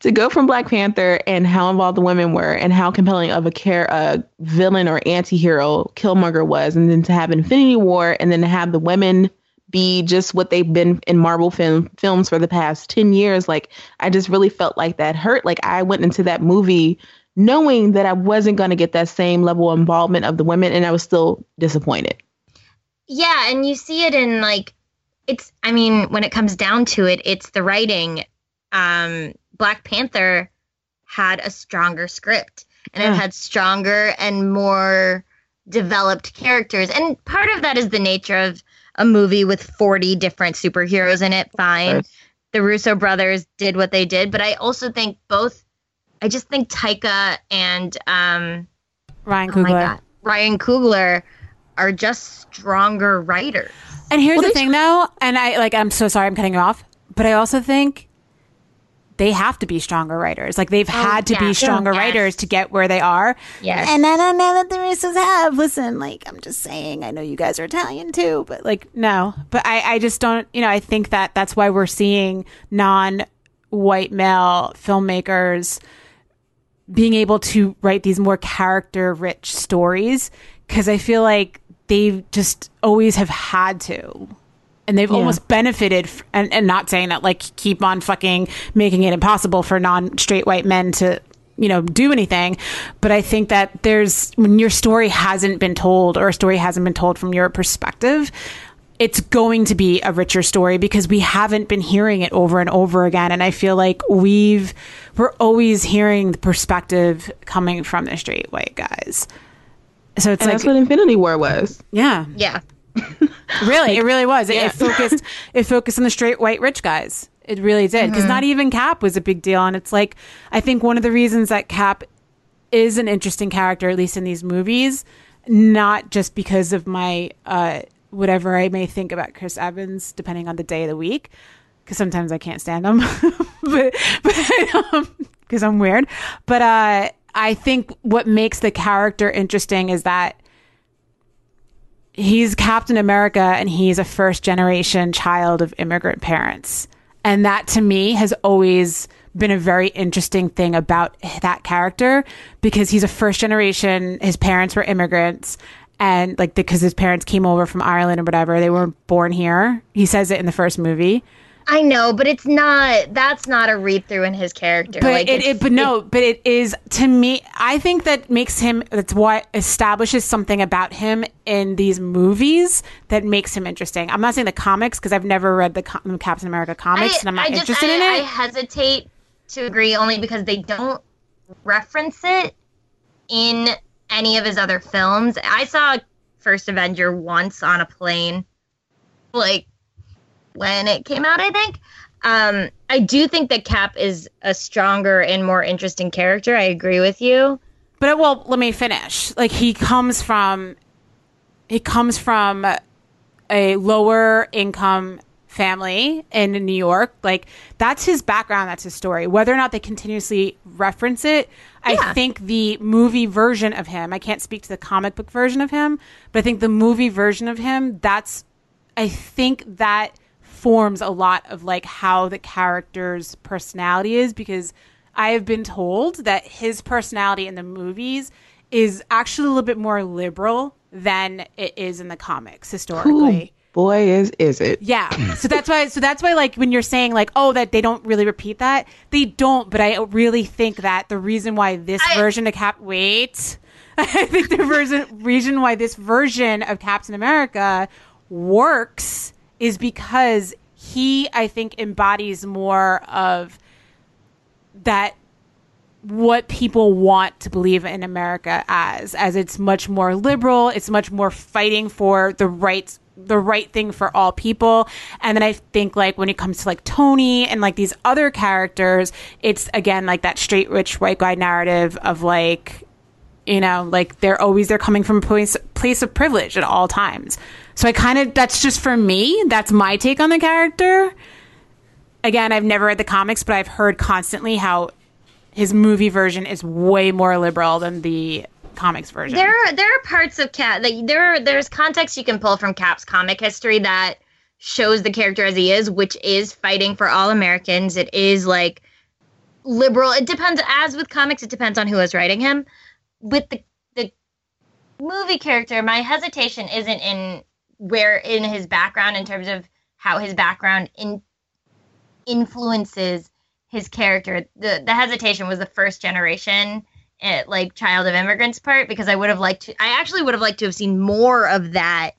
to go from Black Panther and how involved the women were and how compelling of a care a villain or anti-hero Killmonger was and then to have Infinity War and then to have the women be just what they've been in Marvel film films for the past 10 years like I just really felt like that hurt. Like I went into that movie knowing that I wasn't going to get that same level of involvement of the women and I was still disappointed. Yeah, and you see it in like it's I mean, when it comes down to it, it's the writing. Um Black Panther had a stronger script and it had stronger and more developed characters. And part of that is the nature of a movie with 40 different superheroes in it. Fine. The Russo brothers did what they did, but I also think both I just think Taika and um Ryan oh my Coogler. god, Ryan Coogler are just stronger writers. And here's Well, the thing, though, and I like. I'm so sorry, I'm cutting you off, but I also think they have to be stronger writers. Like they've had to yeah. be stronger Yes. writers to get where they are. Yes. And I don't know that the races have. Listen, like I'm just saying. I know you guys are Italian too, but like no. But I, I just don't. You know, I think that that's why we're seeing non-white male filmmakers being able to write these more character-rich stories because I feel like they just always have had to. And they've almost benefited f- and, and not saying that like keep on fucking making it impossible for non-straight white men to you know do anything but i think that there's when your story hasn't been told or a story hasn't been told from your perspective it's going to be a richer story because we haven't been hearing it over and over again and i feel like we've we're always hearing the perspective coming from the straight white guys so it's And like that's what Infinity War was. yeah yeah. (laughs) Really, it really was. It, Yeah. it focused. (laughs) It focused on the straight white rich guys. It really did because not even Cap was a big deal, and it's like I think one of the reasons that Cap is an interesting character, at least in these movies, not just because of my uh, whatever I may think about Chris Evans, depending on the day of the week, because sometimes I can't stand him, (laughs) but because I'm weird. But uh, I think what makes the character interesting is that he's Captain America and he's a first generation child of immigrant parents. And that to me has always been a very interesting thing about that character because he's a first generation, his parents were immigrants and like because his parents came over from Ireland or whatever, they weren't born here. He says it in the first movie. I know, but it's not. That's not a read through in his character. But like, it, it, but no, but it is to me. I think that makes him. That's what establishes something about him in these movies that makes him interesting. I'm not saying the comics because I've never read the com- Captain America comics and I'm not I just- interested I- in it. I hesitate to agree only because they don't reference it in any of his other films. I saw First Avenger once on a plane, like when it came out, I think. Um, I do think that Cap is a stronger and more interesting character. I agree with you. But well, let me finish. Like he comes from, he comes from a lower income family in New York. Like that's his background, that's his story. Whether or not they continuously reference it, yeah. I think the movie version of him, I can't speak to the comic book version of him, but I think the movie version of him, that's I think that forms a lot of like how the character's personality is because I have been told that his personality in the movies is actually a little bit more liberal than it is in the comics historically. Boy is is it. Yeah. (clears throat) So that's why so that's why like when you're saying like oh that they don't really repeat that they don't but i really think that the reason why this I, version of cap wait. (laughs) I think the version reason why this version of captain america works is because he i think embodies more of that what people want to believe in America as as it's much more liberal, it's much more fighting for the rights the right thing for all people. And then I think like when it comes to like Tony and like these other characters, it's again like that straight rich white guy narrative of like you know, like they're always they're coming from a place place of privilege at all times. So I kind of that's just for me, that's my take on the character. Again, I've never read the comics, but I've heard constantly how his movie version is way more liberal than the comics version. There are there are parts of Cap like there are there's context you can pull from Cap's comic history that shows the character as he is, which is fighting for all Americans. It is like liberal. It depends as with comics, it depends on who is writing him. With the the movie character, my hesitation isn't in where in his background in terms of how his background in influences his character. The the hesitation was the first generation it, like child of immigrants part because I would have liked to I actually would have liked to have seen more of that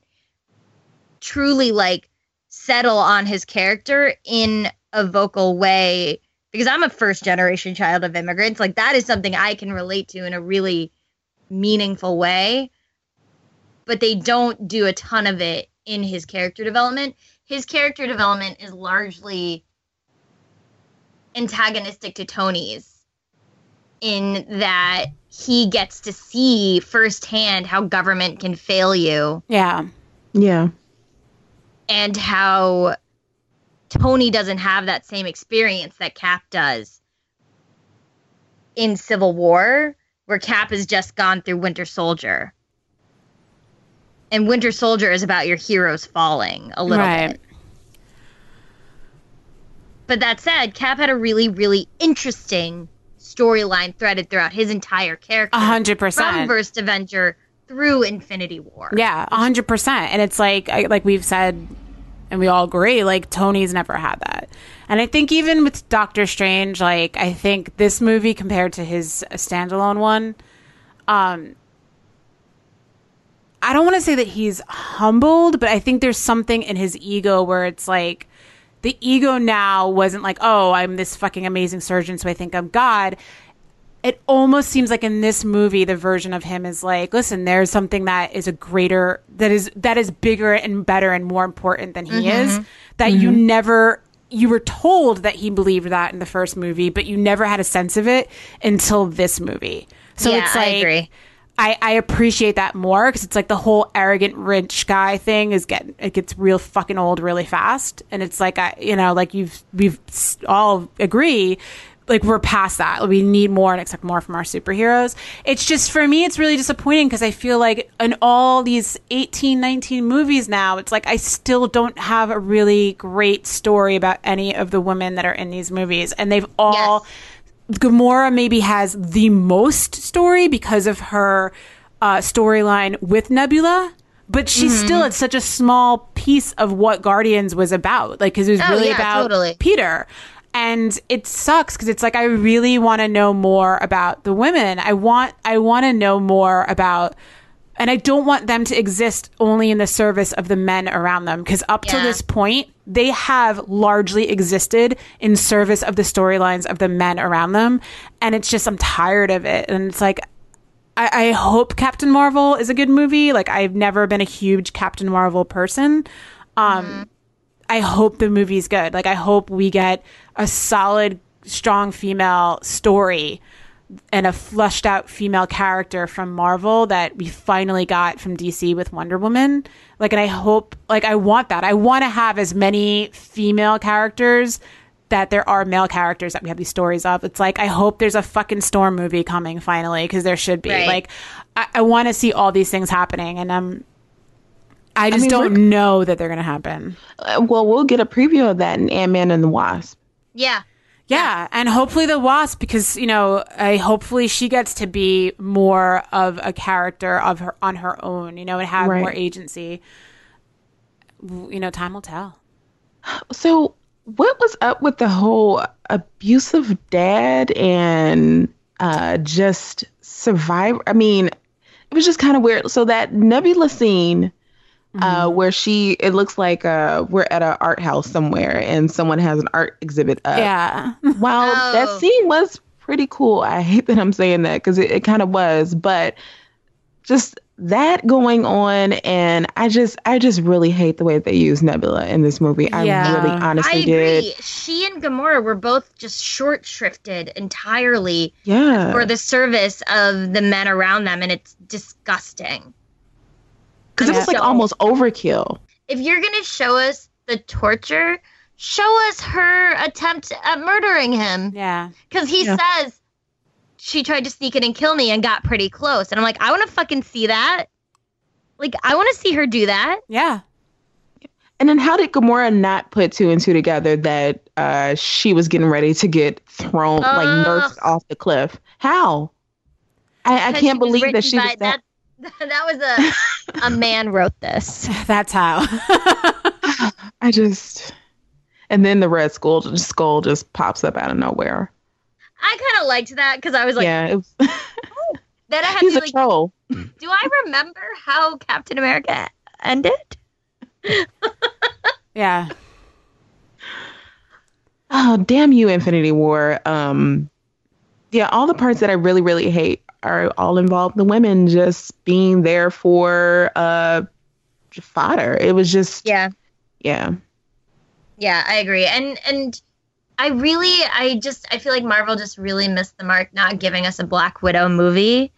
truly like settle on his character in a vocal way because I'm a first generation child of immigrants like that is something I can relate to in a really meaningful way. But they don't do a ton of it in his character development. His character development is largely antagonistic to Tony's in that he gets to see firsthand how government can fail you. Yeah. Yeah. And how Tony doesn't have that same experience that Cap does in Civil War, where Cap has just gone through Winter Soldier. And Winter Soldier is about your heroes falling a little right. bit. But that said, Cap had a really, really interesting storyline threaded throughout his entire character. A hundred percent. From First Avenger through Infinity War. Yeah, a hundred percent. And it's like, like we've said, and we all agree, like Tony's never had that. And I think even with Doctor Strange, like I think this movie compared to his standalone one, um, I don't want to say that he's humbled, but I think there's something in his ego where it's like the ego now wasn't like, oh, I'm this fucking amazing surgeon, so I think I'm God. It almost seems like in this movie, the version of him is like, listen, there's something that is a greater, that is that is bigger and better and more important than he mm-hmm. is. That mm-hmm. you never you were told that he believed that in the first movie, but you never had a sense of it until this movie. So yeah, it's like, I agree. I, I appreciate that more because it's like the whole arrogant rich guy thing is getting it gets real fucking old really fast, and it's like I you know like you've we've all agree like we're past that. We need more and expect more from our superheroes. It's just for me, it's really disappointing because I feel like in all these 18, 19 movies now, it's like I still don't have a really great story about any of the women that are in these movies, and they've all. Yes Gamora maybe has the most story because of her uh, storyline with Nebula, but she's mm-hmm. still at such a small piece of what Guardians was about. Like, because it was oh, really yeah, about totally. Peter. And it sucks because it's like I really want to know more about the women. I want I want to know more about and I don't want them to exist only in the service of the men around them because up yeah. to this point, they have largely existed in service of the storylines of the men around them. And it's just, I'm tired of it. And it's like, I, I hope Captain Marvel is a good movie. Like I've never been a huge Captain Marvel person. Um, I hope the movie's good. Like I hope we get a solid, strong female story and a flushed out female character from Marvel that we finally got from DC with Wonder Woman. Like, and I hope, like, I want that. I want to have as many female characters that there are male characters that we have these stories of. It's like, I hope there's a fucking Storm movie coming finally, because there should be. Right. Like, I, I want to see all these things happening, and I'm. I just mean, don't know that they're going to happen. Uh, well, we'll get a preview of that in Ant Man and the Wasp. Yeah. Yeah, and hopefully the wasp because you know, I hopefully she gets to be more of a character of her on her own, you know, and have Right. more agency. You know, time will tell. So, what was up with the whole abusive dad and uh, just survivor? I mean, it was just kind of weird. So that Nebula scene. Uh, where she, it looks like uh, we're at an art house somewhere, and someone has an art exhibit up. Yeah, (laughs) While Oh. that scene was pretty cool, I hate that I'm saying that because it, it kind of was, but just that going on, and I just, I just really hate the way they use Nebula in this movie. I Yeah. really honestly I agree. did. She and Gamora were both just short shrifted entirely Yeah. for the service of the men around them, and it's disgusting. Because it was like almost overkill. If you're gonna show us the torture, show us her attempt at murdering him. yeah. Because he Yeah. says she tried to sneak in and kill me and got pretty close. And I'm like, I want to fucking see that. Like, I want to see her do that. Yeah. And then how did Gamora not put two and two together that uh, she was getting ready to get thrown, like Ugh. nursed off the cliff? How? I, I 'Cause can't believe that she was that. that. (laughs) That was a a (laughs) man wrote this. That's how. (laughs) I just. And then the red skull, skull just pops up out of nowhere. I kind of liked that because I was like, yeah, it was, then I had he's to a be like, troll. do I remember how Captain America ended? yeah. Oh, damn you, Infinity War. Um, yeah, all the parts that I really, really hate are all involved the women just being there for uh fodder. It was just Yeah, yeah. yeah, I agree. And and I really, I just, I feel like Marvel just really missed the mark not giving us a Black Widow movie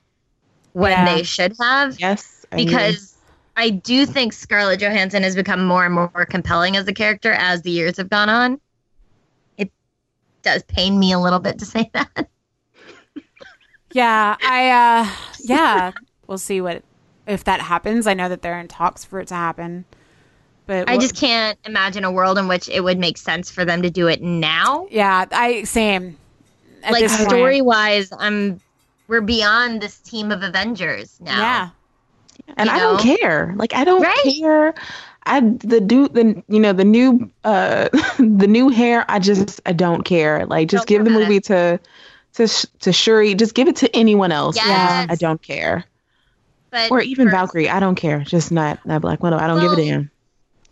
when Yeah. they should have. Yes. I agree. because I do think Scarlett Johansson has become more and more compelling as a character as the years have gone on. It does pain me a little bit to say (laughs) that. Yeah. I, uh, yeah. We'll see what, if that happens. I know that they're in talks for it to happen. But I we'll- just can't imagine a world in which it would make sense for them to do it now. yeah, I, same. At like this story wise, I'm we're beyond this team of Avengers now. Yeah. and you I don't care. Like I don't Right. care. I the do the you know the new uh (laughs) the new hair. I just I don't care. Like just Don't give the care about movie to to Sh- to Shuri. Just give it to anyone else. Yes. Um, I don't care. But Or even for- Valkyrie. I don't care. Just not not Black Widow. I don't give a Well, damn.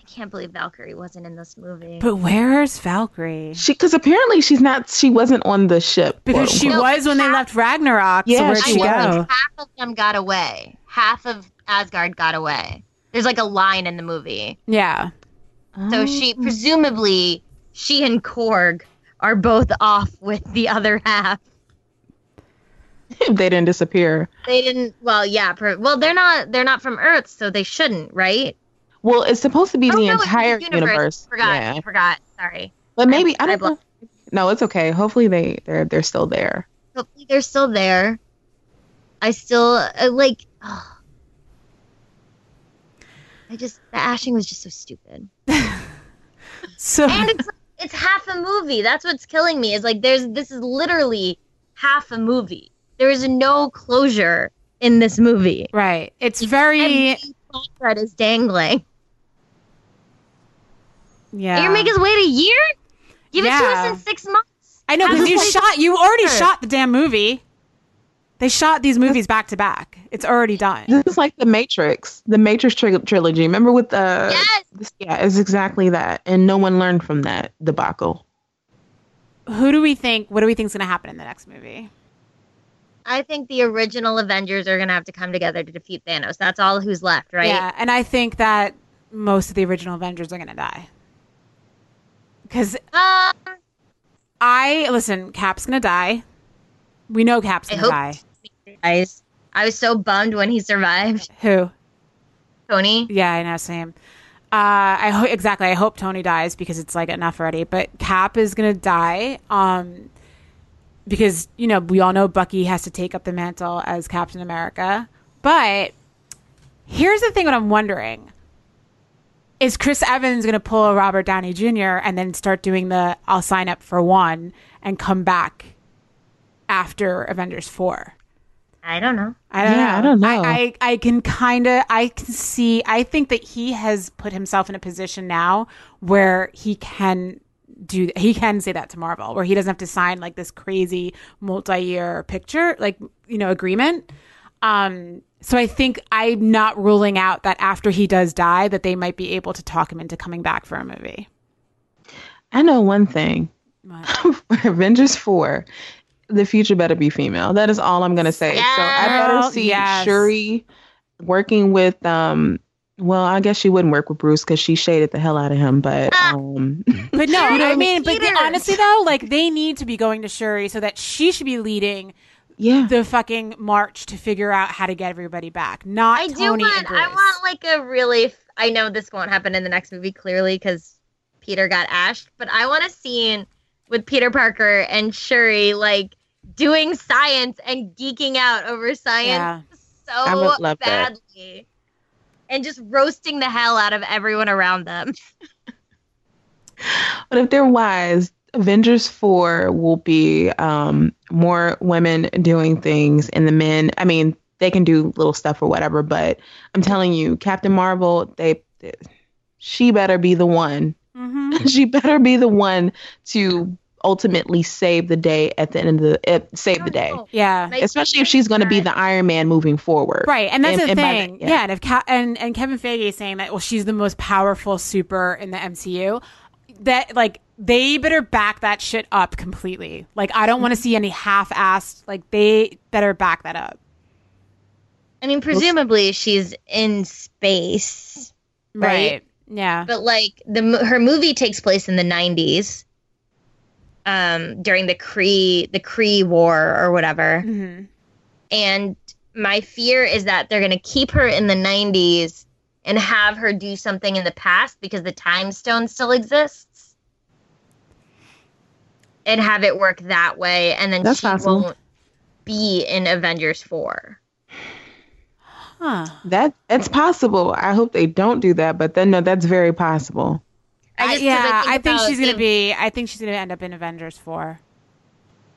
I can't believe Valkyrie wasn't in this movie. But where's Valkyrie? She because apparently she's not. She wasn't on the ship. Because she No, was when they left Ragnarok. so Yeah, where'd she she know, go? like, half of them got away. Half of Asgard got away. There's like a line in the movie. Yeah. So she oh. presumably she and Korg are both off with the other half. (laughs) they didn't disappear. They didn't. Well, yeah. Per, well, they're not. They're not from Earth, so they shouldn't, right? Well, it's supposed to be Oh, the no, it's entire universe. Forgot. Yeah. Forgot. Sorry. But maybe I, I don't know. No, it's okay. Hopefully they they're they're still there. Hopefully they're still there. I still uh, like. ugh. (sighs) I just the ashing was just so stupid. (laughs) So and it's it's half a movie. That's what's killing me. Is like there's this is literally half a movie. There is no closure in this movie. right. It's very Every thread is dangling. yeah. You're making us wait a year. Give it to us in six months. I know because you place- shot. You already Sure. shot the damn movie. They shot these movies back to back. It's already done. This is like the Matrix, the Matrix tri- trilogy. Remember with the Yes. this- yeah, it's exactly that, and no one learned from that debacle. Who do we think? What do we think is going to happen in the next movie? I think the original Avengers are gonna have to come together to defeat Thanos. That's all who's left, right? Yeah, and I think that most of the original Avengers are gonna die. Because Um, I listen, Cap's gonna die. We know Cap's gonna die. guys, I was so bummed when he survived. Who? Tony. Yeah, I know, same. Uh, I hope exactly. I hope Tony dies because it's like enough already. But Cap is gonna die. Um, because you know we all know Bucky has to take up the mantle as Captain America. But here's the thing: what I'm wondering is Chris Evans gonna pull a Robert Downey Jr. and then start doing the "I'll sign up for one" and come back after Avengers four. I don't know. I don't Yeah, know. I don't know. I, I, I can kind of, I can see, I think that he has put himself in a position now where he can do, he can say that to Marvel, where he doesn't have to sign like this crazy multi year picture, like, you know, agreement. Um, so I think I'm not ruling out that after he does die, that they might be able to talk him into coming back for a movie. I know one thing. (laughs) Avengers 4, the future better be female. That is all I'm going to say. So I better see yes. Shuri working with, um, well, I guess she wouldn't work with Bruce because she shaded the hell out of him. But um, (laughs) But no, (laughs) You know, I mean, but Peter. honestly though, like they need to be going to Shuri so that she should be leading yeah, the fucking march to figure out how to get everybody back. Not I do Tony and want. Bruce. I want like a really. f- I know this won't happen in the next movie clearly because Peter got ashed, but I want a scene with Peter Parker and Shuri like doing science and geeking out over science Yeah. I so would love that. Badly, and just roasting the hell out of everyone around them. (laughs) but if they're wise, Avengers 4 will be um, more women doing things, and the men, I mean, they can do little stuff or whatever. But I'm telling you, Captain Marvel, they, she better be the one Mhm. (laughs) she better be the one to ultimately save the day at the end of the uh, save the day Yeah. Especially if she's going to be the iron man moving forward Right, and that's And- the and by the- thing. yeah. yeah. and if Ca- and and Kevin Feige is saying that well, she's the most powerful super in the MCU. That like they better back that shit up completely. Like I don't want to see any half-assed. Like they better back that up. I mean, presumably she's in space, Right. Yeah. but like the her movie takes place in the 90s um during the Kree the Kree war or whatever. Hmm and my fear is that they're going to keep her in the 90s and have her do something in the past because the time stone still exists. And have it work that way and then That's she possible. won't be in Avengers 4 Huh. that it's possible. I hope they don't do that but then no that's very possible I I- yeah, I think about she's gonna the- be. I think she's gonna end up in Avengers four.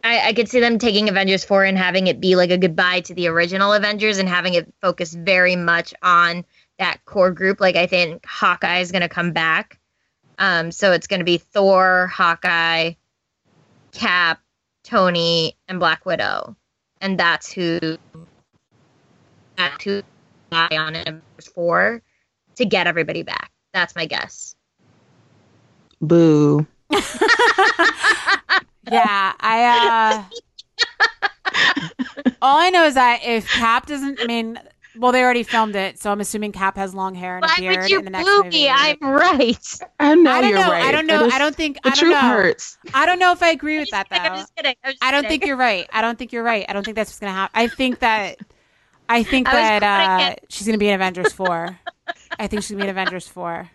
I, I could see them taking Avengers 4 and having it be like a goodbye to the original Avengers and having it focus very much on that core group. Like I think Hawkeye is gonna come back. Um, so it's gonna be Thor, Hawkeye, Cap, Tony, and Black Widow. And that's who that's who die on in Avengers 4 to get everybody back. That's my guess. Boo (laughs) Yeah, I. uh All I know is that if Cap doesn't, I mean, well, they already filmed it, so I'm assuming Cap has long hair and a Why beard would you in the next boo movie. me? I'm right. i know I don't you're know. right I don't know. is- I don't think. the I don't truth know. hurts I don't know if I agree with that kidding, I'm just kidding. I'm just I don't kidding. think you're right. I don't think you're right. I don't think that's what's gonna happen. I think that. I think I that uh, she's gonna be in Avengers four. I think she's gonna be in Avengers four.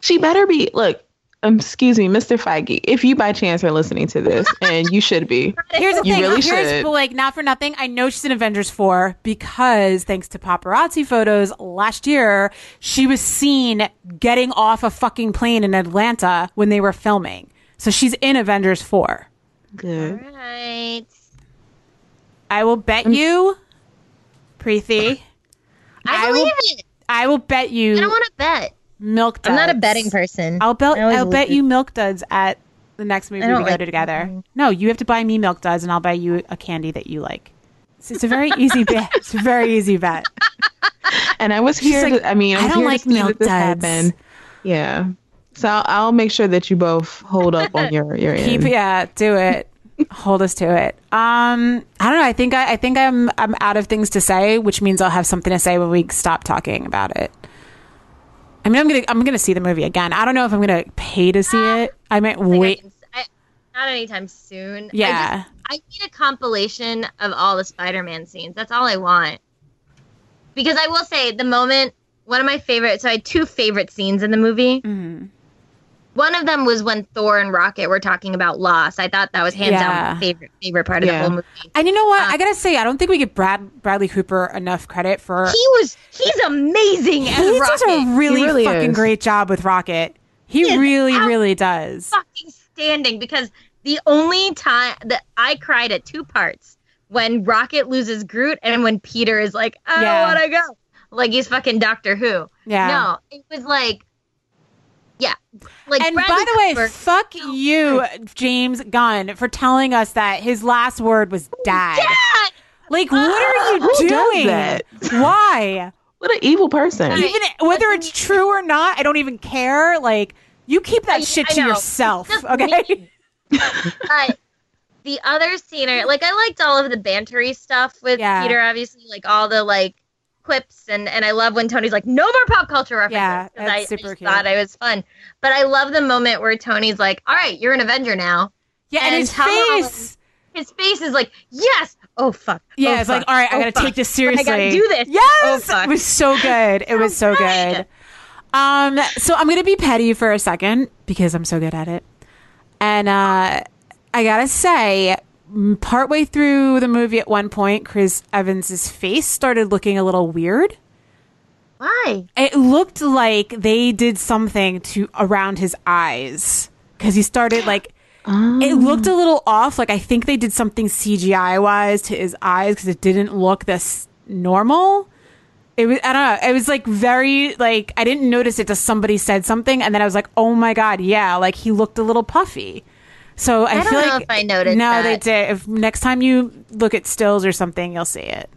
she better be look um, excuse me mr feige if you by chance are listening to this (laughs) and you should be Here's the You thing. really Here's should. but like not for nothing. I know she's in Avengers 4 because thanks to paparazzi photos last year, she was seen getting off a fucking plane in Atlanta when they were filming. So she's in Avengers 4. good Right. I will bet you, Preeti. I, I will- believe it. I will bet you I don't want to bet. Milk duds. I'm not a betting person. I'll bet I always I'll bet you milk duds at the next movie we go like- to together. No, you have to buy me milk duds and I'll buy you a candy that you like. It's, it's a very easy bet. (laughs) It's a very easy bet. and i was She's here like, to, i mean i "I don't here like to see milk that this duds." happen yeah so I'll, I'll make sure that you both hold up on your your (laughs) Keep end yeah, do it. hold us to it. Um, I don't know. I think I, I think I'm I'm out of things to say, which means I'll have something to say when we stop talking about it. I mean, I'm gonna I'm gonna see the movie again. I don't know if I'm gonna pay to see it. I might I wait. can- I- not anytime soon. I Yeah. just- I need a compilation of all the Spider-Man scenes. That's all I want. Because I will say, the moment one of my favorite. So I had two favorite scenes in the movie. Mhm. One of them was when Thor and Rocket were talking about loss. I thought that was hands down Yeah. my favorite favorite part of Yeah. the whole movie. And you know what? Uh, I gotta say, I don't think we give Brad Bradley Cooper enough credit for. He was he's amazing as he Rocket. does a really, really fucking is. great job with Rocket. He He really, really does. fucking standing because the only time that I cried at two parts when Rocket loses Groot and when Peter is like, I Yeah. don't want to go. Like he's fucking Doctor Who. Yeah. No, it was like, yeah. Like, and Bradley by the way, Cooper- fuck oh. you, James Gunn, for telling us that his last word was dad. Dad! Like, what are you (gasps) Who doing? that? Why? What an evil person. Right. Even whether it's true or not, I don't even care. Like, you keep that I- shit I to know. yourself, okay? mean. (laughs) but the other scene, I- like I liked all of the bantery stuff with Yeah. Peter. Obviously, like all the like quips, and and I love when Tony's like, "No more pop culture references." Yeah, that's I, I super just cute. thought it was fun. But I love the moment where Tony's like, "All right, you're an Avenger now." Yeah, and, And his Tom Holland- face. His face is like, "Yes." Oh fuck. Yeah, Oh, it's like, fuck. all right, I Oh, gotta fuck. take this seriously. I gotta do this. Yes, Oh, it was so (laughs) good. It was so good. Um, so I'm gonna be petty for a second because I'm so good at it, and uh, I gotta say, partway through the movie, at one point, Chris Evans's face started looking a little weird. Why? It looked like they did something to around his eyes because he started like it oh. looked a little off. Like I think they did something CGI wise to his eyes because it didn't look this normal. It was I don't know. It was like very like I didn't notice it till somebody said something, and then I was like, oh my god, yeah, like he looked a little puffy. So I, I don't feel know like if I noticed No, they did. If next time you look at stills or something, you'll see it.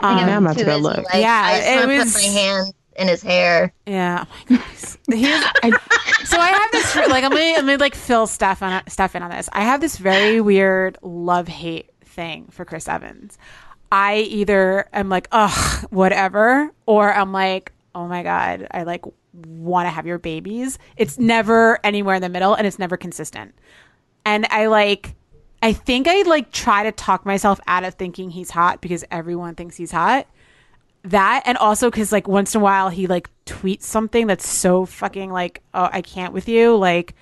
I think Um, now I'm about to go look. Like, Yeah, I just it was- put my hand in his hair. Yeah. Oh my goodness. So I have this like I'm gonna, I'm gonna like fill stuff on stuff in on this. I have this very weird love hate thing for Chris Evans. I either am like ugh whatever, or I'm like oh my god I like want to have your babies. It's never anywhere in the middle, and it's never consistent. And I like. I think I like try to talk myself out of thinking he's hot because everyone thinks he's hot. That and also because like once in a while he like tweets something that's so fucking like oh i can't with you. Like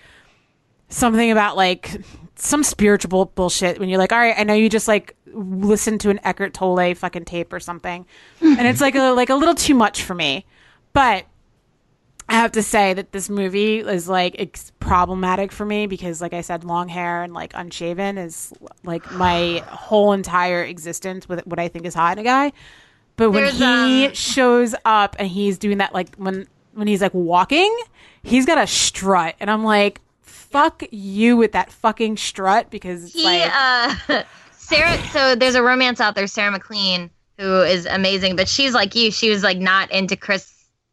something about like some spiritual bullshit when you're like all right i know you just like listened to an Eckhart Tolle fucking tape or something. And it's like a like a little too much for me. But I have to say that this movie is like it's problematic for me because, like I said, long hair and like unshaven is like my (sighs) whole entire existence with what I think is hot in a guy. But when There's, he um, shows up and he's doing that, like when when he's like walking, he's got a strut, and I'm like, "Fuck you with that fucking strut," because He, like, uh, (laughs) Sarah. So there's a romance out there, Sarah MacLean, who is amazing, but she's like you. She was like not into Chris,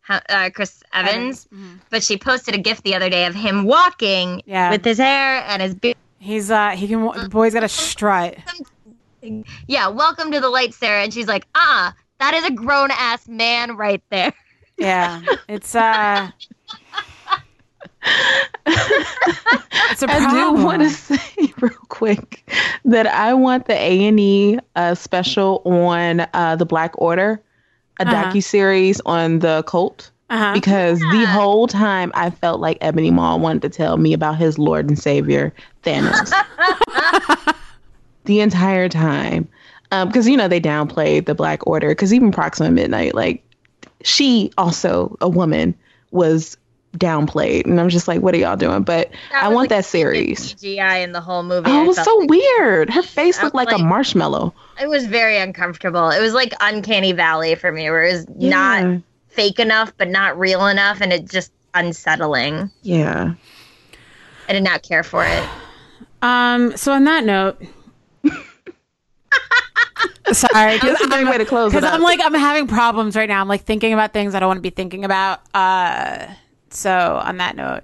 uh, Chris Evans, Mhm. but she posted a gift the other day of him walking Yeah. with his hair and his beard. he's uh he can the boy's got a strut. Yeah, welcome to the light, Sarah. And she's like, ah, that is a grown ass man right there. (laughs) Yeah, it's uh. it's a I problem. do want to say (laughs) real quick that I want the A and E uh, special on uh, the Black Order, a Uh-huh. docu series on the cult, uh-huh. because the whole time I felt like Ebony Maw wanted to tell me about his Lord and Savior Thanos. (laughs) (laughs) the entire time, because you know they downplayed the Black Order, because even Proxima Midnight, like she also a woman was downplayed, and I'm just like, what are y'all doing? But That I want like, that series. CGI in the whole movie. Oh, it was so like- weird. Her face looked was like, a marshmallow. It was very uncomfortable. It was like Uncanny Valley for me, where it was not Yeah. Fake enough, but not real enough, and it just unsettling. Yeah. I did not care for it. (sighs) Um. So on that note, (laughs) sorry, That's a great way to close because up. I'm like I'm having problems right now. I'm like thinking about things I don't want to be thinking about. Uh. So on that note,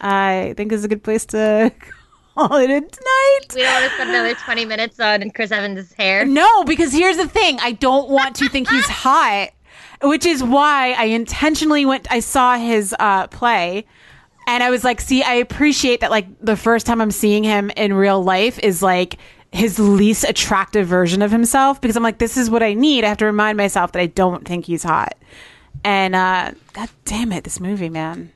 I think this is a good place to (laughs) call it a night. We don't want to spend another 20 minutes on Chris Evans' hair. No, because here's the thing. I don't want to think he's (laughs) hot, which is why I intentionally went. I saw his uh, play. And I was like, see, I appreciate that. Like the first time I'm seeing him in real life is like his least attractive version of himself because I'm like, this is what I need. I have to remind myself that I don't think he's hot. And uh, God damn it, this movie, man.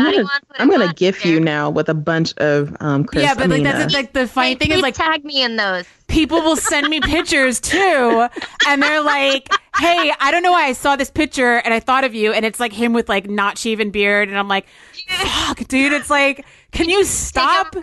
I'm gonna wants I'm gonna wants, gift you now with a bunch of um Chris. yeah, but I like mean, that's like the funny Hey, thing is like tag me in those. people will send me pictures too and they're like hey i don't know why i saw this picture and i thought of you and it's like him with like not shaven beard and i'm like fuck dude it's like can you stop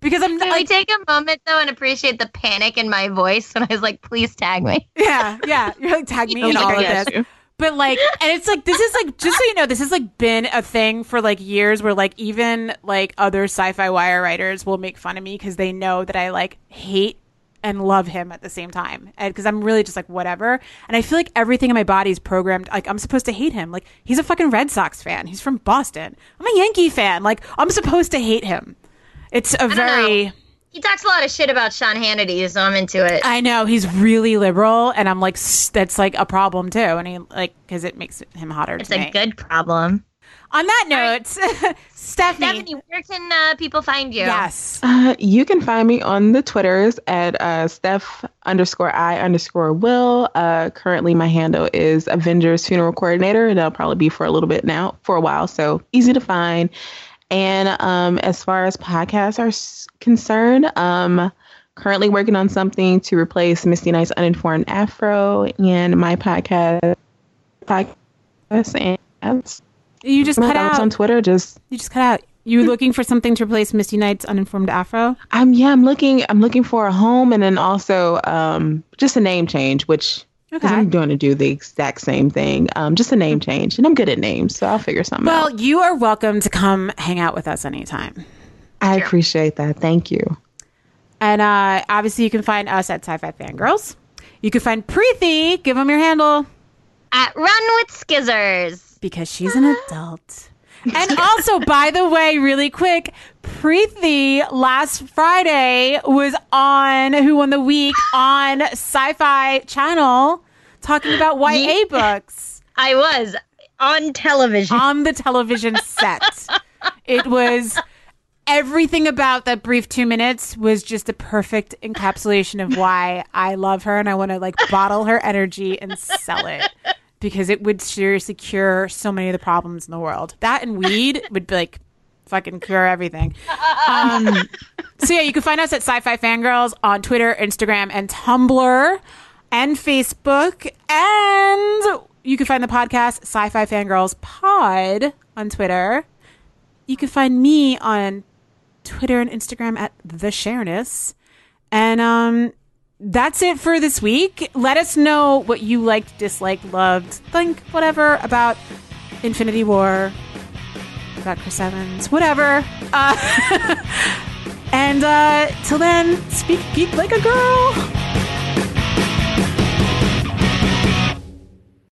because i'm Can we like take a moment though and appreciate the panic in my voice when I was like, please tag me? yeah yeah you're like tag me (laughs) in all of this you. But like and it's like this is like just so you know this has like been a thing for like years where like even like other sci-fi wire writers will make fun of me because they know that i like hate and love him at the same time. Because i'm really just like whatever. And i feel like everything in my body is programmed like i'm supposed to hate him. Like he's a fucking red sox fan. He's from boston. I'm a yankee fan. Like i'm supposed to hate him. It's a very know. He talks a lot of shit about Sean Hannity, so I'm into it. I know he's really liberal, and I'm like, that's like a problem too. And he like because it makes him hotter. it's to a me. good problem. On that note, (laughs) Stephanie, Stephanie, where can uh, people find you? yes, Uh, you can find me on the Twitters at uh, Steph underscore I underscore Will. Uh, currently, my handle is Avengers Funeral Coordinator, and that'll probably be for a little bit now, for a while. So easy to find. And um, as far as podcasts are s- concerned, um, currently working on something to replace Misty Knight's Uninformed Afro and my podcast. Podcast and you just cut out. on Twitter. Just You just cut out. You looking for something to replace Misty Knight's uninformed Afro? I'm yeah, I'm looking I'm looking for a home and then also um just a name change, which Okay. I'm going to do the exact same thing. Um just a name change. And I'm good at names, so I'll figure something Well, out. Well, you are welcome to come hang out with us anytime. I appreciate that. Thank you. And uh, obviously, you can find us at Sci-Fi Fangirls. You can find Preeti. Give them your handle At Run with Skizzers. because she's an adult. And also, by the way, really quick, Preeti last Friday was on Who Won the Week on Sci-Fi Channel talking about YA (laughs) books I was on television. on the television set. It was everything about that brief two minutes was just a perfect encapsulation of why I love her and I want to like bottle her energy and sell it because it would seriously cure so many of the problems in the world. That and weed (laughs) would be like fucking cure everything. Um, so yeah, you can find us at Sci-Fi Fangirls on Twitter, Instagram, and Tumblr, and Facebook, and you can find the podcast Sci-Fi Fangirls Pod on Twitter. You can find me on Twitter and Instagram at the Shareness, and um, that's it for this week. Let us know what you liked, disliked, loved, think, whatever about Infinity War, about Chris Evans, whatever. Uh, (laughs) and uh, till then, speak geek like a girl.